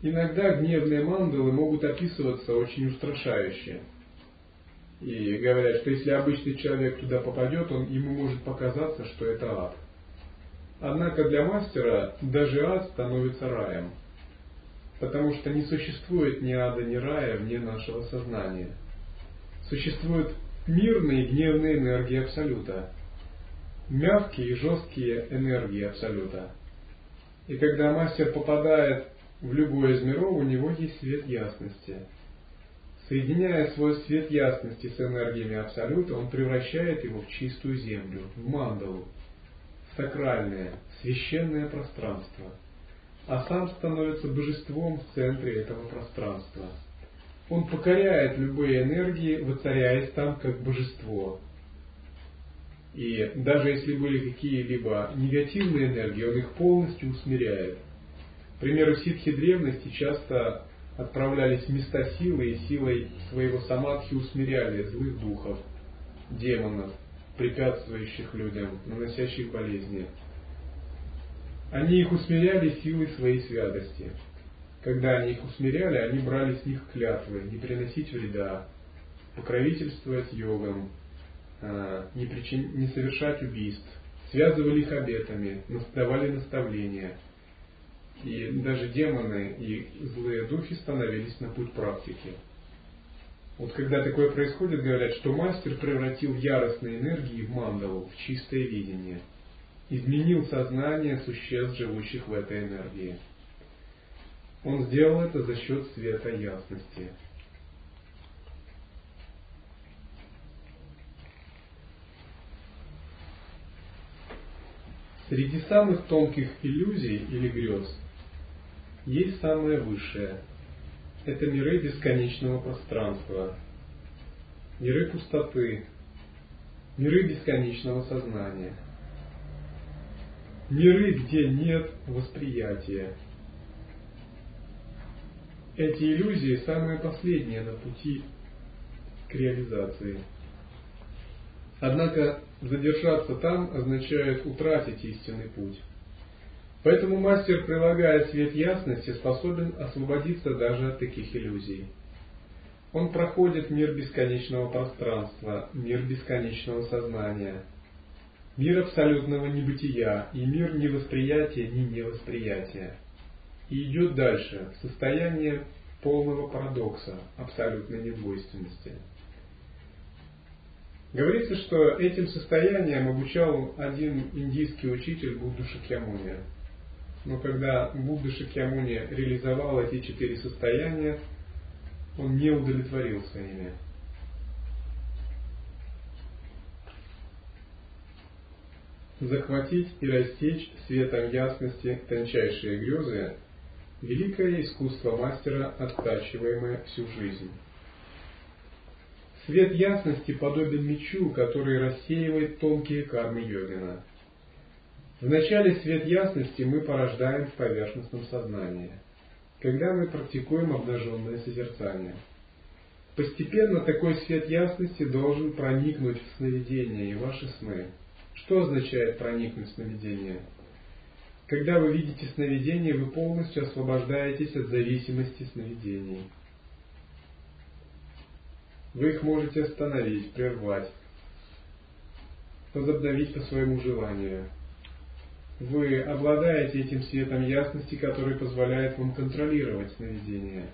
[SPEAKER 1] Иногда гневные мандалы могут описываться очень устрашающе. И говорят, что если обычный человек туда попадет, он, ему может показаться, что это ад. Однако для мастера даже ад становится раем, потому что не существует ни ада, ни рая вне нашего сознания. Существуют мирные гневные энергии Абсолюта, мягкие и жесткие энергии Абсолюта. И когда мастер попадает в любой из миров, у него есть свет ясности. Соединяя свой свет ясности с энергиями Абсолюта, он превращает его в чистую землю, в мандалу, сакральное, священное пространство, а сам становится божеством в центре этого пространства. Он покоряет любые энергии, воцаряясь там как божество. И даже если были какие-либо негативные энергии, он их полностью усмиряет. Примеру, ситхи древности часто отправлялись в места силы и силой своего самадхи усмиряли злых духов, демонов, препятствующих людям, наносящих болезни. Они их усмиряли силой своей святости. Когда они их усмиряли, они брали с них клятвы не приносить вреда, покровительствовать йогам, а, не, причин... не совершать убийств, связывали их обетами, давали наставления – и даже демоны и злые духи становились на путь практики. Вот когда такое происходит, говорят, что мастер превратил яростные энергии в мандалу, в чистое видение, изменил сознание существ, живущих в этой энергии. Он сделал это за счет света ясности. Среди самых тонких иллюзий или грез есть самое высшее. Это миры бесконечного пространства, миры пустоты, миры бесконечного сознания, миры, где нет восприятия. Эти иллюзии самые последние на пути к реализации. Однако задержаться там означает утратить истинный путь. Поэтому мастер, прилагая свет ясности, способен освободиться даже от таких иллюзий. Он проходит мир бесконечного пространства, мир бесконечного сознания, мир абсолютного небытия и мир невосприятия, ни невосприятия. И идет дальше, в состояние полного парадокса, абсолютной недвойственности. Говорится, что этим состоянием обучал один индийский учитель Будду Шакьямуни – но когда Будда Шакьямуни реализовал эти четыре состояния, он не удовлетворился ими. Захватить и растечь светом ясности тончайшие грезы – великое искусство мастера, оттачиваемое всю жизнь. Свет ясности подобен мечу, который рассеивает тонкие кармы йогина – Вначале свет ясности мы порождаем в поверхностном сознании, когда мы практикуем обнаженное созерцание. Постепенно такой свет ясности должен проникнуть в сновидение и ваши сны. Что означает проникнуть в сновидение? Когда вы видите сновидение, вы полностью освобождаетесь от зависимости сновидений. Вы их можете остановить, прервать, возобновить по своему желанию – вы обладаете этим светом ясности, который позволяет вам контролировать сновидения.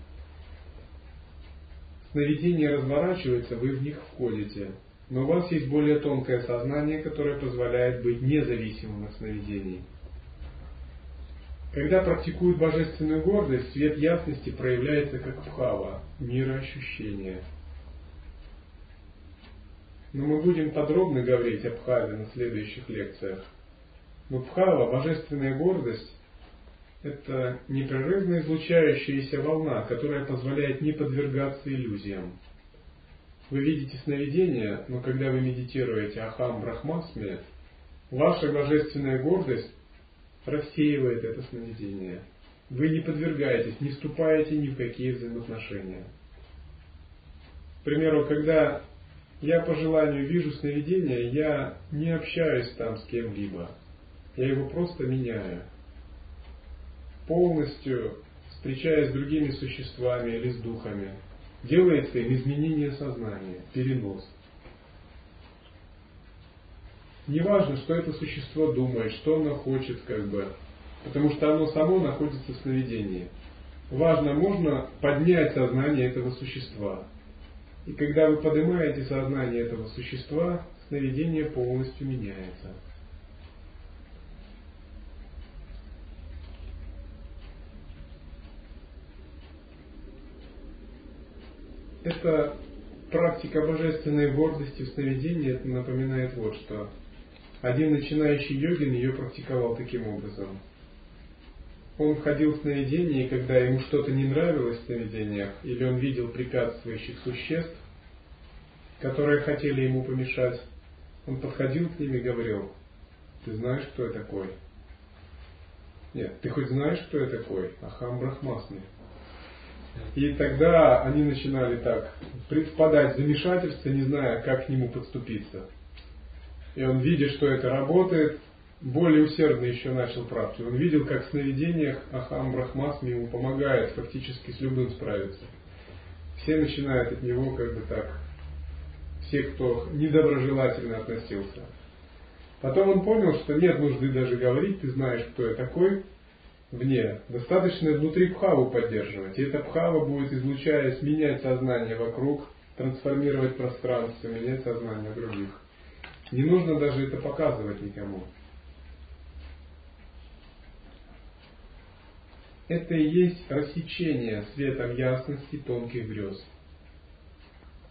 [SPEAKER 1] Сновидения разворачиваются, вы в них входите. Но у вас есть более тонкое сознание, которое позволяет быть независимым от сновидений. Когда практикуют божественную гордость, свет ясности проявляется как пхава, мироощущение. Но мы будем подробно говорить о пхаве на следующих лекциях. Но Бхава, божественная гордость, это непрерывно излучающаяся волна, которая позволяет не подвергаться иллюзиям. Вы видите сновидение, но когда вы медитируете Ахам Брахмасме, ваша божественная гордость рассеивает это сновидение. Вы не подвергаетесь, не вступаете ни в какие взаимоотношения. К примеру, когда я по желанию вижу сновидение, я не общаюсь там с кем-либо я его просто меняю. Полностью встречаясь с другими существами или с духами, делается им изменение сознания, перенос. Неважно, что это существо думает, что оно хочет, как бы, потому что оно само находится в сновидении. Важно, можно поднять сознание этого существа. И когда вы поднимаете сознание этого существа, сновидение полностью меняется. Это практика божественной гордости в сновидении, это напоминает вот что. Один начинающий йогин ее практиковал таким образом. Он входил в сновидение, и когда ему что-то не нравилось в сновидениях, или он видел препятствующих существ, которые хотели ему помешать, он подходил к ним и говорил, ты знаешь, кто я такой? Нет, ты хоть знаешь, кто я такой? Ахам Брахмасми. И тогда они начинали так впадать замешательство, не зная, как к нему подступиться. И он, видя, что это работает, более усердно еще начал практику. Он видел, как в сновидениях Ахам Брахмасми ему помогает фактически с любым справиться. Все начинают от него как бы так, все, кто недоброжелательно относился. Потом он понял, что нет нужды даже говорить, ты знаешь, кто я такой, вне. Достаточно внутри пхаву поддерживать. И эта пхава будет, излучаясь, менять сознание вокруг, трансформировать пространство, менять сознание других. Не нужно даже это показывать никому. Это и есть рассечение светом ясности тонких грез.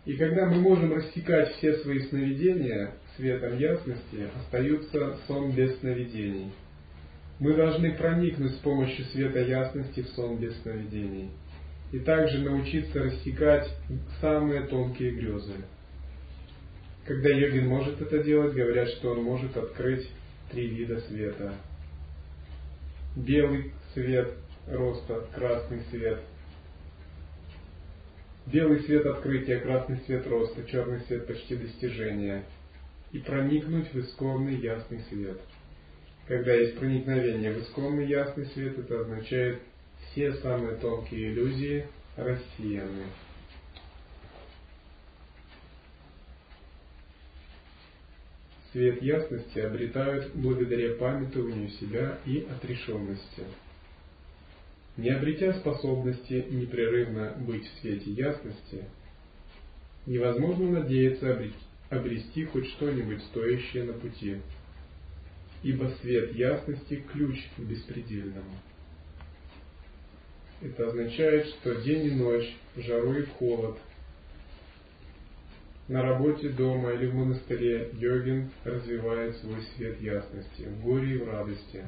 [SPEAKER 1] И когда мы можем рассекать все свои сновидения светом ясности, остается сон без сновидений. Мы должны проникнуть с помощью света ясности в сон без сновидений. И также научиться рассекать самые тонкие грезы. Когда йогин может это делать, говорят, что он может открыть три вида света. Белый свет роста, красный свет – Белый свет открытия, красный свет роста, черный свет почти достижения. И проникнуть в исконный ясный свет. Когда есть проникновение в исконный ясный свет, это означает все самые тонкие иллюзии рассеяны. Свет ясности обретают благодаря памятованию себя и отрешенности. Не обретя способности непрерывно быть в свете ясности, невозможно надеяться обрести хоть что-нибудь стоящее на пути, ибо свет ясности – ключ к беспредельному. Это означает, что день и ночь, в жару и холод, на работе, дома или в монастыре йогин развивает свой свет ясности, в горе и в радости.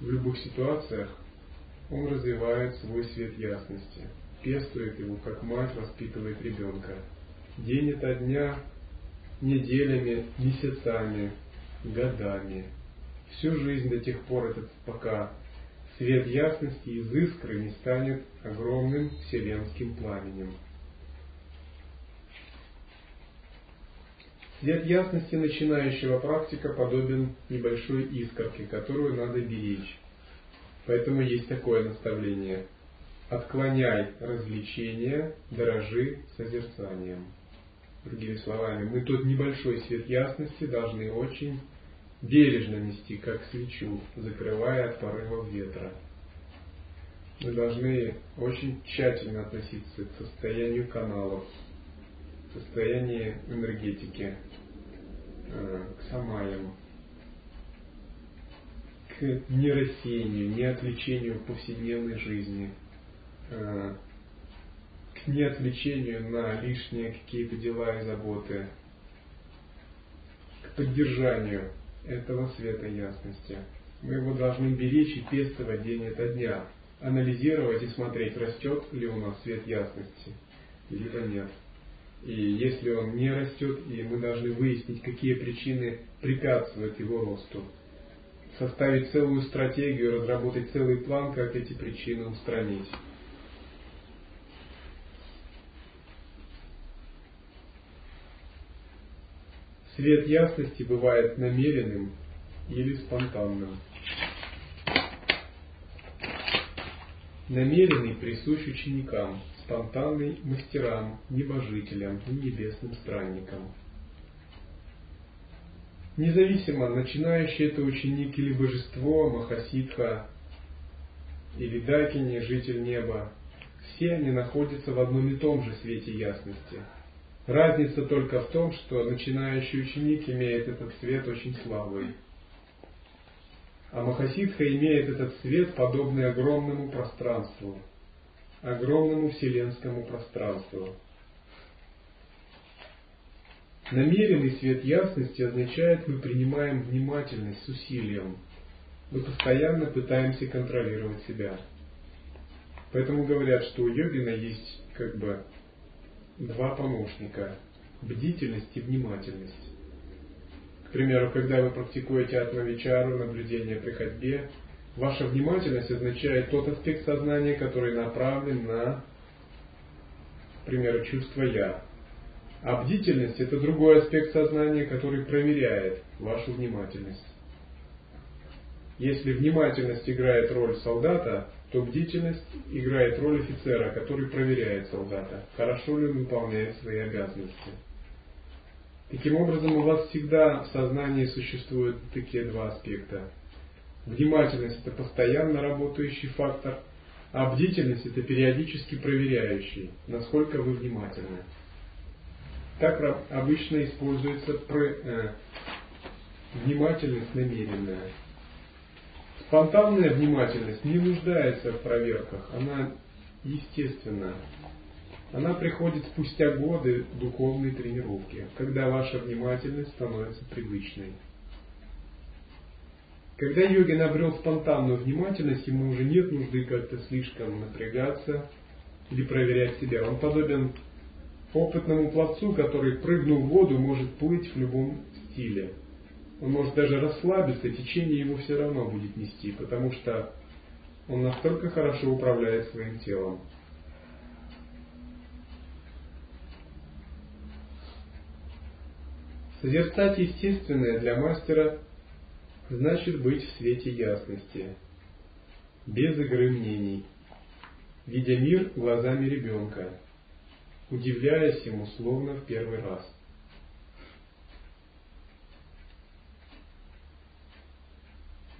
[SPEAKER 1] В любых ситуациях он развивает свой свет ясности, пестует его, как мать воспитывает ребенка. День это дня, неделями, месяцами, годами. Всю жизнь до тех пор, этот, пока свет ясности из искры не станет огромным вселенским пламенем. Свет ясности начинающего практика подобен небольшой искорке, которую надо беречь. Поэтому есть такое наставление. Отклоняй развлечения, дорожи созерцанием. Другими словами, мы тот небольшой свет ясности должны очень бережно нести, как свечу, закрывая от порывов ветра. Мы должны очень тщательно относиться к состоянию каналов, к состоянию энергетики, э, к самаям, к нерассеянию, не отвлечению в повседневной жизни, э, к неотвлечению на лишние какие-то дела и заботы, к поддержанию этого света ясности. Мы его должны беречь и пестовать день ото дня, анализировать и смотреть, растет ли у нас свет ясности, либо нет. И если он не растет, и мы должны выяснить, какие причины препятствуют его росту, составить целую стратегию, разработать целый план, как эти причины устранить. Свет ясности бывает намеренным или спонтанным. Намеренный присущ ученикам, спонтанный мастерам, небожителям и небесным странникам – Независимо, начинающий это ученик или божество, Махасидха, или Дакини, житель неба, все они находятся в одном и том же свете ясности. Разница только в том, что начинающий ученик имеет этот свет очень слабый. А Махасидха имеет этот свет, подобный огромному пространству. огромному вселенскому пространству. Намеренный свет ясности означает, мы принимаем внимательность с усилием. Мы постоянно пытаемся контролировать себя. Поэтому говорят, что у йогина есть как бы два помощника – бдительность и внимательность. К примеру, когда вы практикуете атмавичару, наблюдение при ходьбе, ваша внимательность означает тот аспект сознания, который направлен на, к примеру, чувство «я». А бдительность – это другой аспект сознания, который проверяет вашу внимательность. Если внимательность играет роль солдата, то бдительность играет роль офицера, который проверяет солдата, хорошо ли он выполняет свои обязанности. Таким образом, у вас всегда в сознании существуют такие два аспекта. Внимательность – это постоянно работающий фактор, а бдительность – это периодически проверяющий, насколько вы внимательны. Так обычно используется э, внимательность намеренная. Спонтанная внимательность не нуждается в проверках, она естественна. Она приходит спустя годы духовной тренировки, когда ваша внимательность становится привычной. Когда йогин обрел спонтанную внимательность, ему уже нет нужды как-то слишком напрягаться или проверять себя. Он подобен опытному пловцу, который, прыгнув в воду, может плыть в любом стиле он может даже расслабиться, течение его все равно будет нести, потому что он настолько хорошо управляет своим телом. Созерцать естественное для мастера значит быть в свете ясности, без игры мнений, видя мир глазами ребенка, удивляясь ему словно в первый раз –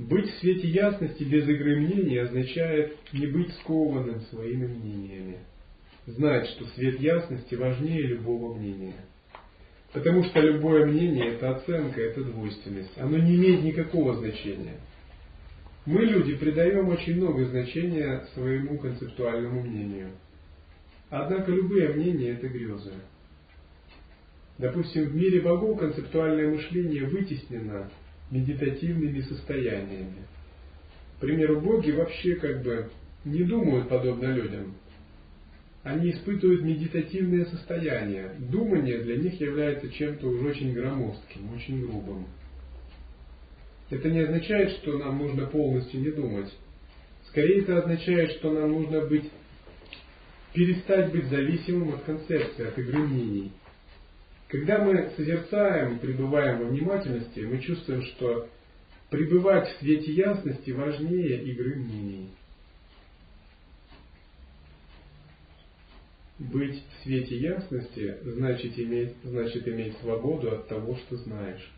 [SPEAKER 1] Быть в свете ясности без игры мнений означает не быть скованным своими мнениями. Знать, что свет ясности важнее любого мнения. Потому что любое мнение – это оценка, это двойственность. Оно не имеет никакого значения. Мы, люди, придаем очень много значения своему концептуальному мнению. Однако любые мнения – это грезы. Допустим, в мире богов концептуальное мышление вытеснено медитативными состояниями. К примеру, боги вообще как бы не думают подобно людям. Они испытывают медитативное состояние. Думание для них является чем-то уже очень громоздким, очень грубым. Это не означает, что нам нужно полностью не думать. Скорее это означает, что нам нужно быть, перестать быть зависимым от концепции, от игры мнений. Когда мы созерцаем, пребываем во внимательности, мы чувствуем, что пребывать в свете ясности важнее игры мнений. Быть в свете ясности значит иметь, значит иметь свободу от того, что знаешь.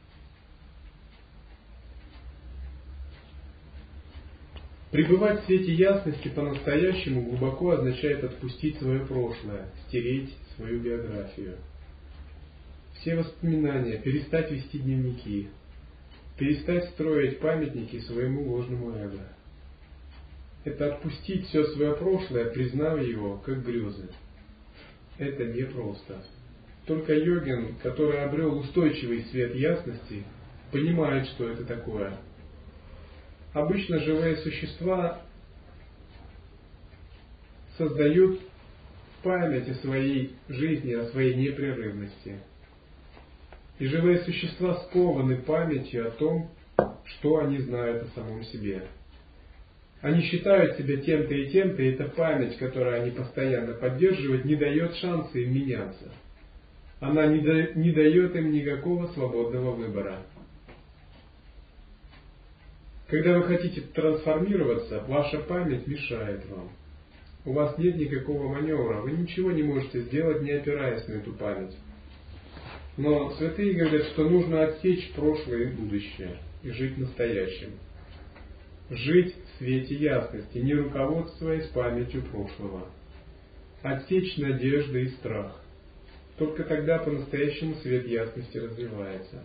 [SPEAKER 1] Пребывать в свете ясности по-настоящему глубоко означает отпустить свое прошлое, стереть свою биографию – все воспоминания, перестать вести дневники, перестать строить памятники своему ложному эго. Это отпустить все свое прошлое, признав его как грезы. Это непросто. Только йогин, который обрел устойчивый свет ясности, понимает, что это такое. Обычно живые существа создают память о своей жизни, о своей непрерывности – и живые существа скованы памятью о том, что они знают о самом себе. Они считают себя тем-то и тем-то, и эта память, которую они постоянно поддерживают, не дает шанса им меняться. Она не, да, не дает им никакого свободного выбора. Когда вы хотите трансформироваться, ваша память мешает вам. У вас нет никакого маневра, вы ничего не можете сделать, не опираясь на эту память. Но святые говорят, что нужно отсечь прошлое и будущее и жить настоящим. Жить в свете ясности, не руководствуясь памятью прошлого. Отсечь надежды и страх. Только тогда по-настоящему свет ясности развивается.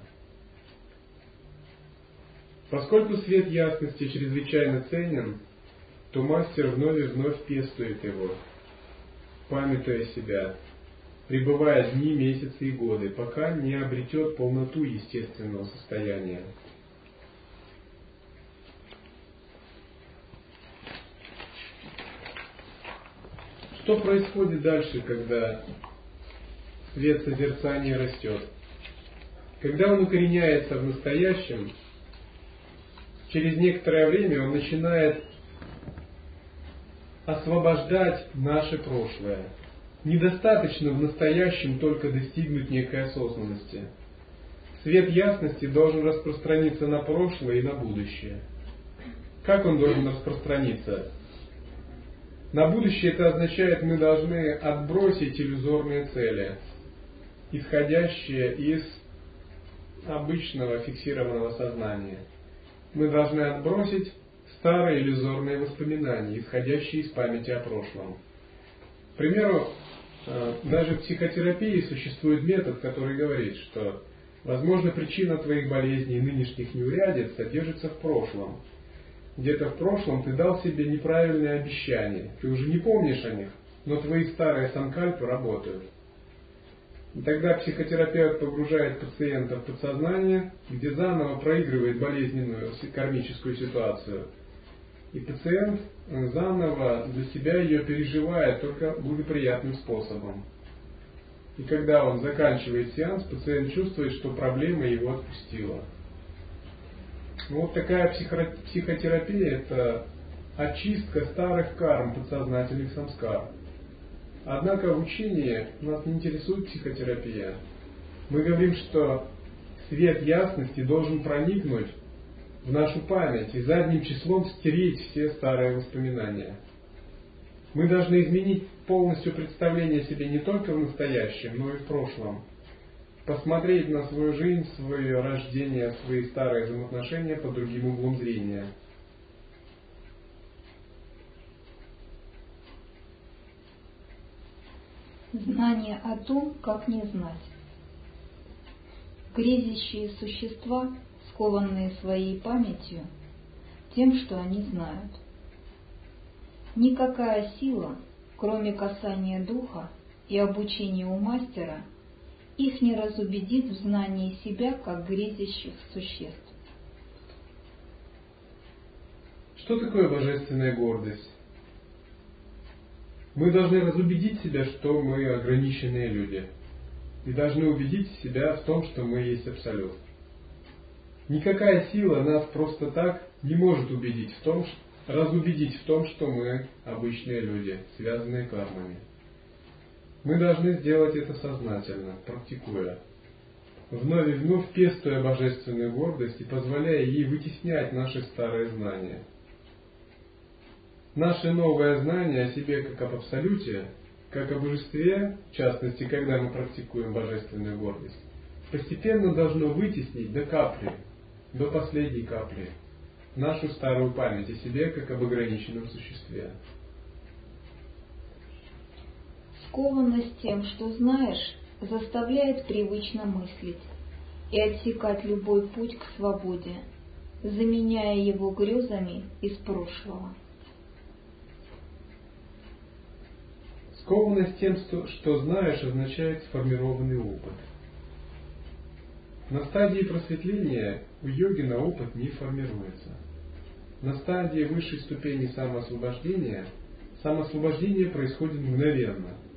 [SPEAKER 1] Поскольку свет ясности чрезвычайно ценен, то мастер вновь и вновь пестует его, памятуя себя, пребывая дни, месяцы и годы, пока не обретет полноту естественного состояния. Что происходит дальше, когда свет созерцания растет? Когда он укореняется в настоящем, через некоторое время он начинает освобождать наше прошлое. Недостаточно в настоящем только достигнуть некой осознанности. Свет ясности должен распространиться на прошлое и на будущее. Как он должен распространиться? На будущее это означает, мы должны отбросить иллюзорные цели, исходящие из обычного фиксированного сознания. Мы должны отбросить старые иллюзорные воспоминания, исходящие из памяти о прошлом. К примеру, даже в психотерапии существует метод, который говорит, что, возможно, причина твоих болезней и нынешних неурядиц содержится в прошлом – где-то в прошлом ты дал себе неправильные обещания, ты уже не помнишь о них, но твои старые санкальпы работают. И тогда психотерапевт погружает пациента в подсознание, где заново проигрывает болезненную кармическую ситуацию. И пациент заново для себя ее переживает только благоприятным способом. И когда он заканчивает сеанс, пациент чувствует, что проблема его отпустила. Вот такая психотерапия – это очистка старых карм подсознательных самскар. Однако в учении нас не интересует психотерапия. Мы говорим, что свет ясности должен проникнуть в нашу память и задним числом стереть все старые воспоминания. Мы должны изменить полностью представление о себе не только в настоящем, но и в прошлом – посмотреть на свою жизнь, свое рождение, свои старые взаимоотношения под другим углом зрения.
[SPEAKER 2] Знание о том, как не знать. Грезящие существа, скованные своей памятью, тем, что они знают. Никакая сила, кроме касания духа и обучения у мастера – их не разубедит в знании себя как грезящих существ.
[SPEAKER 1] Что такое божественная гордость? Мы должны разубедить себя, что мы ограниченные люди. И должны убедить себя в том, что мы есть Абсолют. Никакая сила нас просто так не может убедить в том, разубедить в том, что мы обычные люди, связанные кармами. Мы должны сделать это сознательно, практикуя. Вновь и вновь пестуя божественную гордость и позволяя ей вытеснять наши старые знания. Наше новое знание о себе как об абсолюте, как о божестве, в частности, когда мы практикуем божественную гордость, постепенно должно вытеснить до капли, до последней капли, нашу старую память о себе как об ограниченном существе.
[SPEAKER 2] Скованность тем, что знаешь, заставляет привычно мыслить и отсекать любой путь к свободе, заменяя его грезами из прошлого.
[SPEAKER 1] Скованность тем, что знаешь, означает сформированный опыт. На стадии просветления у йогина опыт не формируется. На стадии высшей ступени самоосвобождения самоосвобождение происходит мгновенно –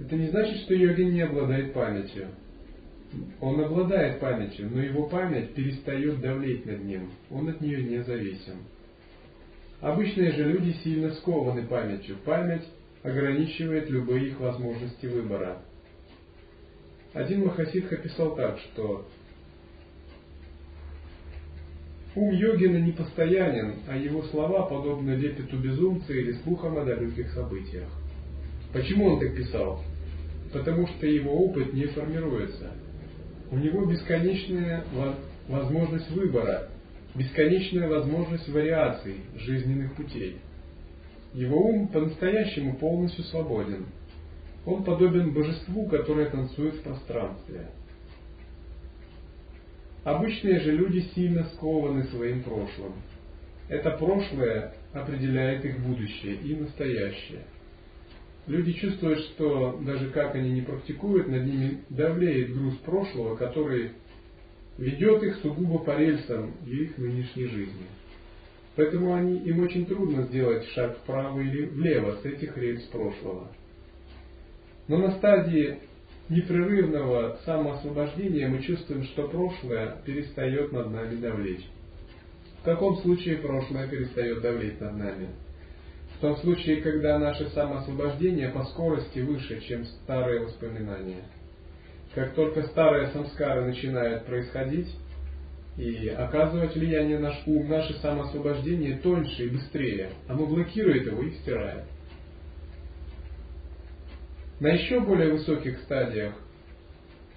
[SPEAKER 1] это не значит, что йогин не обладает памятью. Он обладает памятью, но его память перестает давлеть над ним. Он от нее не зависим. Обычные же люди сильно скованы памятью. Память ограничивает любые их возможности выбора. Один Махасидха писал так, что ум йогина непостоянен, а его слова подобны лепету безумца или слухам о далеких событиях. Почему он так писал? Потому что его опыт не формируется. У него бесконечная возможность выбора, бесконечная возможность вариаций жизненных путей. Его ум по-настоящему полностью свободен. Он подобен божеству, которое танцует в пространстве. Обычные же люди сильно скованы своим прошлым. Это прошлое определяет их будущее и настоящее – люди чувствуют, что даже как они не практикуют, над ними давлеет груз прошлого, который ведет их сугубо по рельсам их нынешней жизни. Поэтому они, им очень трудно сделать шаг вправо или влево с этих рельс прошлого. Но на стадии непрерывного самоосвобождения мы чувствуем, что прошлое перестает над нами давлеть. В каком случае прошлое перестает давлеть над нами? В том случае, когда наше самоосвобождение по скорости выше, чем старые воспоминания. Как только старые самскары начинают происходить и оказывать влияние на наш ум, наше самоосвобождение тоньше и быстрее. Оно блокирует его и стирает. На еще более высоких стадиях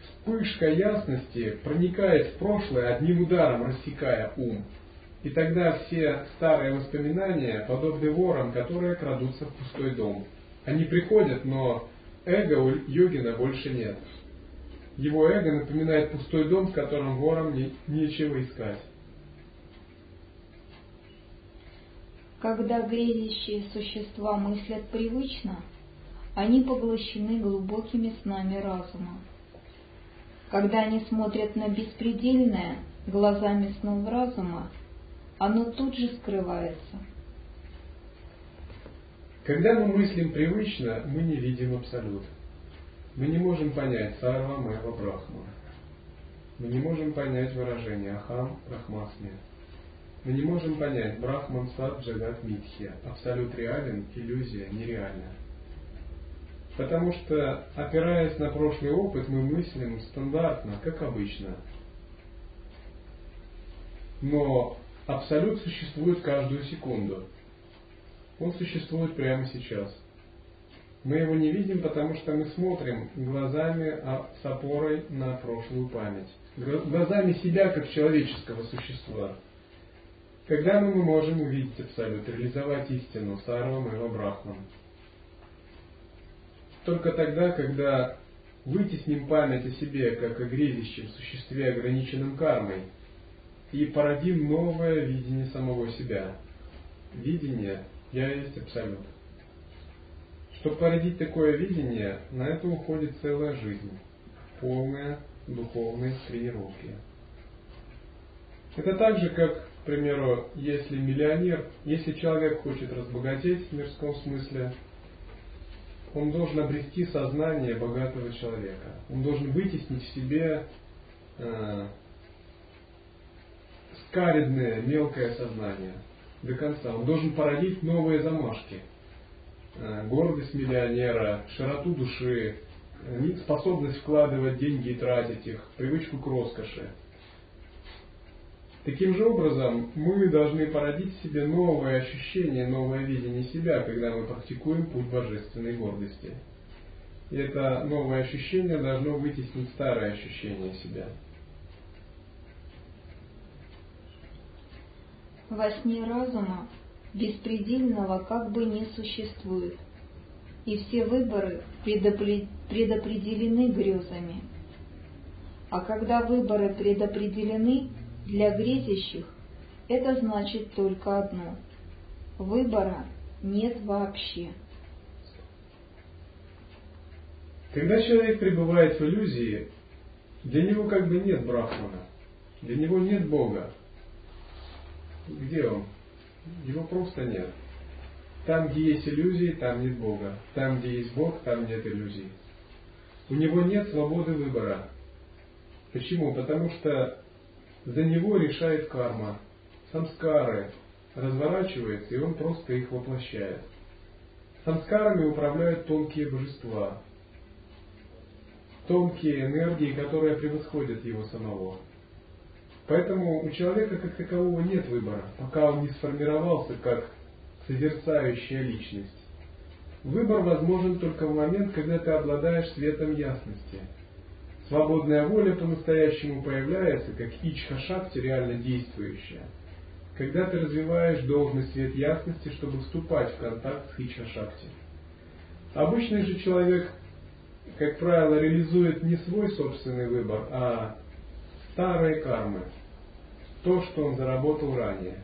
[SPEAKER 1] вспышка ясности проникает в прошлое одним ударом, рассекая ум. И тогда все старые воспоминания подобны ворам, которые крадутся в пустой дом. Они приходят, но эго у йогина больше нет. Его эго напоминает пустой дом, в котором ворам не, нечего искать.
[SPEAKER 2] Когда грезящие существа мыслят привычно, они поглощены глубокими снами разума. Когда они смотрят на беспредельное глазами снов разума, оно тут же скрывается.
[SPEAKER 1] Когда мы мыслим привычно, мы не видим абсолют. Мы не можем понять Сарва Мэва Брахма. Мы не можем понять выражение Ахам Брахмасми. Мы не можем понять Брахман Сад Джагат Митхи. Абсолют реален, иллюзия нереальна. Потому что, опираясь на прошлый опыт, мы мыслим стандартно, как обычно. Но Абсолют существует каждую секунду. Он существует прямо сейчас. Мы его не видим, потому что мы смотрим глазами а с опорой на прошлую память. Глазами себя как человеческого существа. Когда мы можем увидеть Абсолют, реализовать истину Сарвам и Брахман? Только тогда, когда вытесним память о себе как о грезящем существе, ограниченном кармой – и породим новое видение самого себя. Видение «Я есть Абсолют». Чтобы породить такое видение, на это уходит целая жизнь, полная духовной тренировки. Это так же, как, к примеру, если миллионер, если человек хочет разбогатеть в мирском смысле, он должен обрести сознание богатого человека. Он должен вытеснить в себе э, скаридное, мелкое сознание до конца. Он должен породить новые замашки. Э, гордость миллионера, широту души, э, способность вкладывать деньги и тратить их, привычку к роскоши. Таким же образом, мы должны породить в себе новое ощущение, новое видение себя, когда мы практикуем путь божественной гордости. И это новое ощущение должно вытеснить старое ощущение себя.
[SPEAKER 2] Во сне разума беспредельного как бы не существует, и все выборы предопределены грезами. А когда выборы предопределены для грезящих, это значит только одно – выбора нет вообще.
[SPEAKER 1] Когда человек пребывает в иллюзии, для него как бы нет Брахмана, для него нет Бога, где он? Его просто нет. Там, где есть иллюзии, там нет Бога. Там, где есть Бог, там нет иллюзий. У него нет свободы выбора. Почему? Потому что за него решает карма. Самскары разворачивается, и он просто их воплощает. Самскарами управляют тонкие божества. Тонкие энергии, которые превосходят его самого. Поэтому у человека как такового нет выбора, пока он не сформировался как созерцающая личность. Выбор возможен только в момент, когда ты обладаешь светом ясности. Свободная воля по-настоящему появляется, как ичха-шакти реально действующая, когда ты развиваешь должный свет ясности, чтобы вступать в контакт с ичха-шакти. Обычный же человек, как правило, реализует не свой собственный выбор, а старые кармы, то, что он заработал ранее.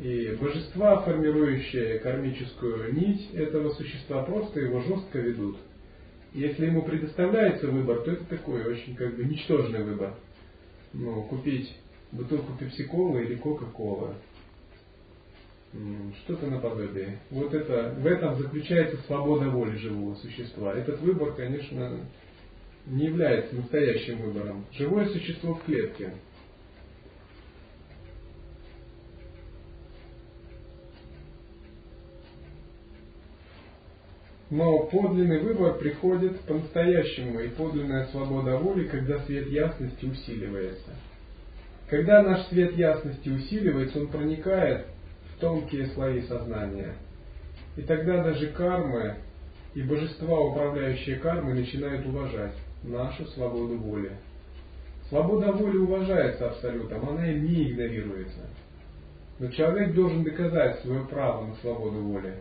[SPEAKER 1] И божества, формирующие кармическую нить этого существа, просто его жестко ведут. Если ему предоставляется выбор, то это такой очень как бы ничтожный выбор. Ну, купить бутылку пепси-колы или кока-колы. Что-то наподобие. Вот это, в этом заключается свобода воли живого существа. Этот выбор, конечно, не является настоящим выбором. Живое существо в клетке. Но подлинный выбор приходит по-настоящему, и подлинная свобода воли, когда свет ясности усиливается. Когда наш свет ясности усиливается, он проникает в тонкие слои сознания. И тогда даже кармы и божества, управляющие кармой, начинают уважать нашу свободу воли. Свобода воли уважается абсолютом, она им не игнорируется. Но человек должен доказать свое право на свободу воли.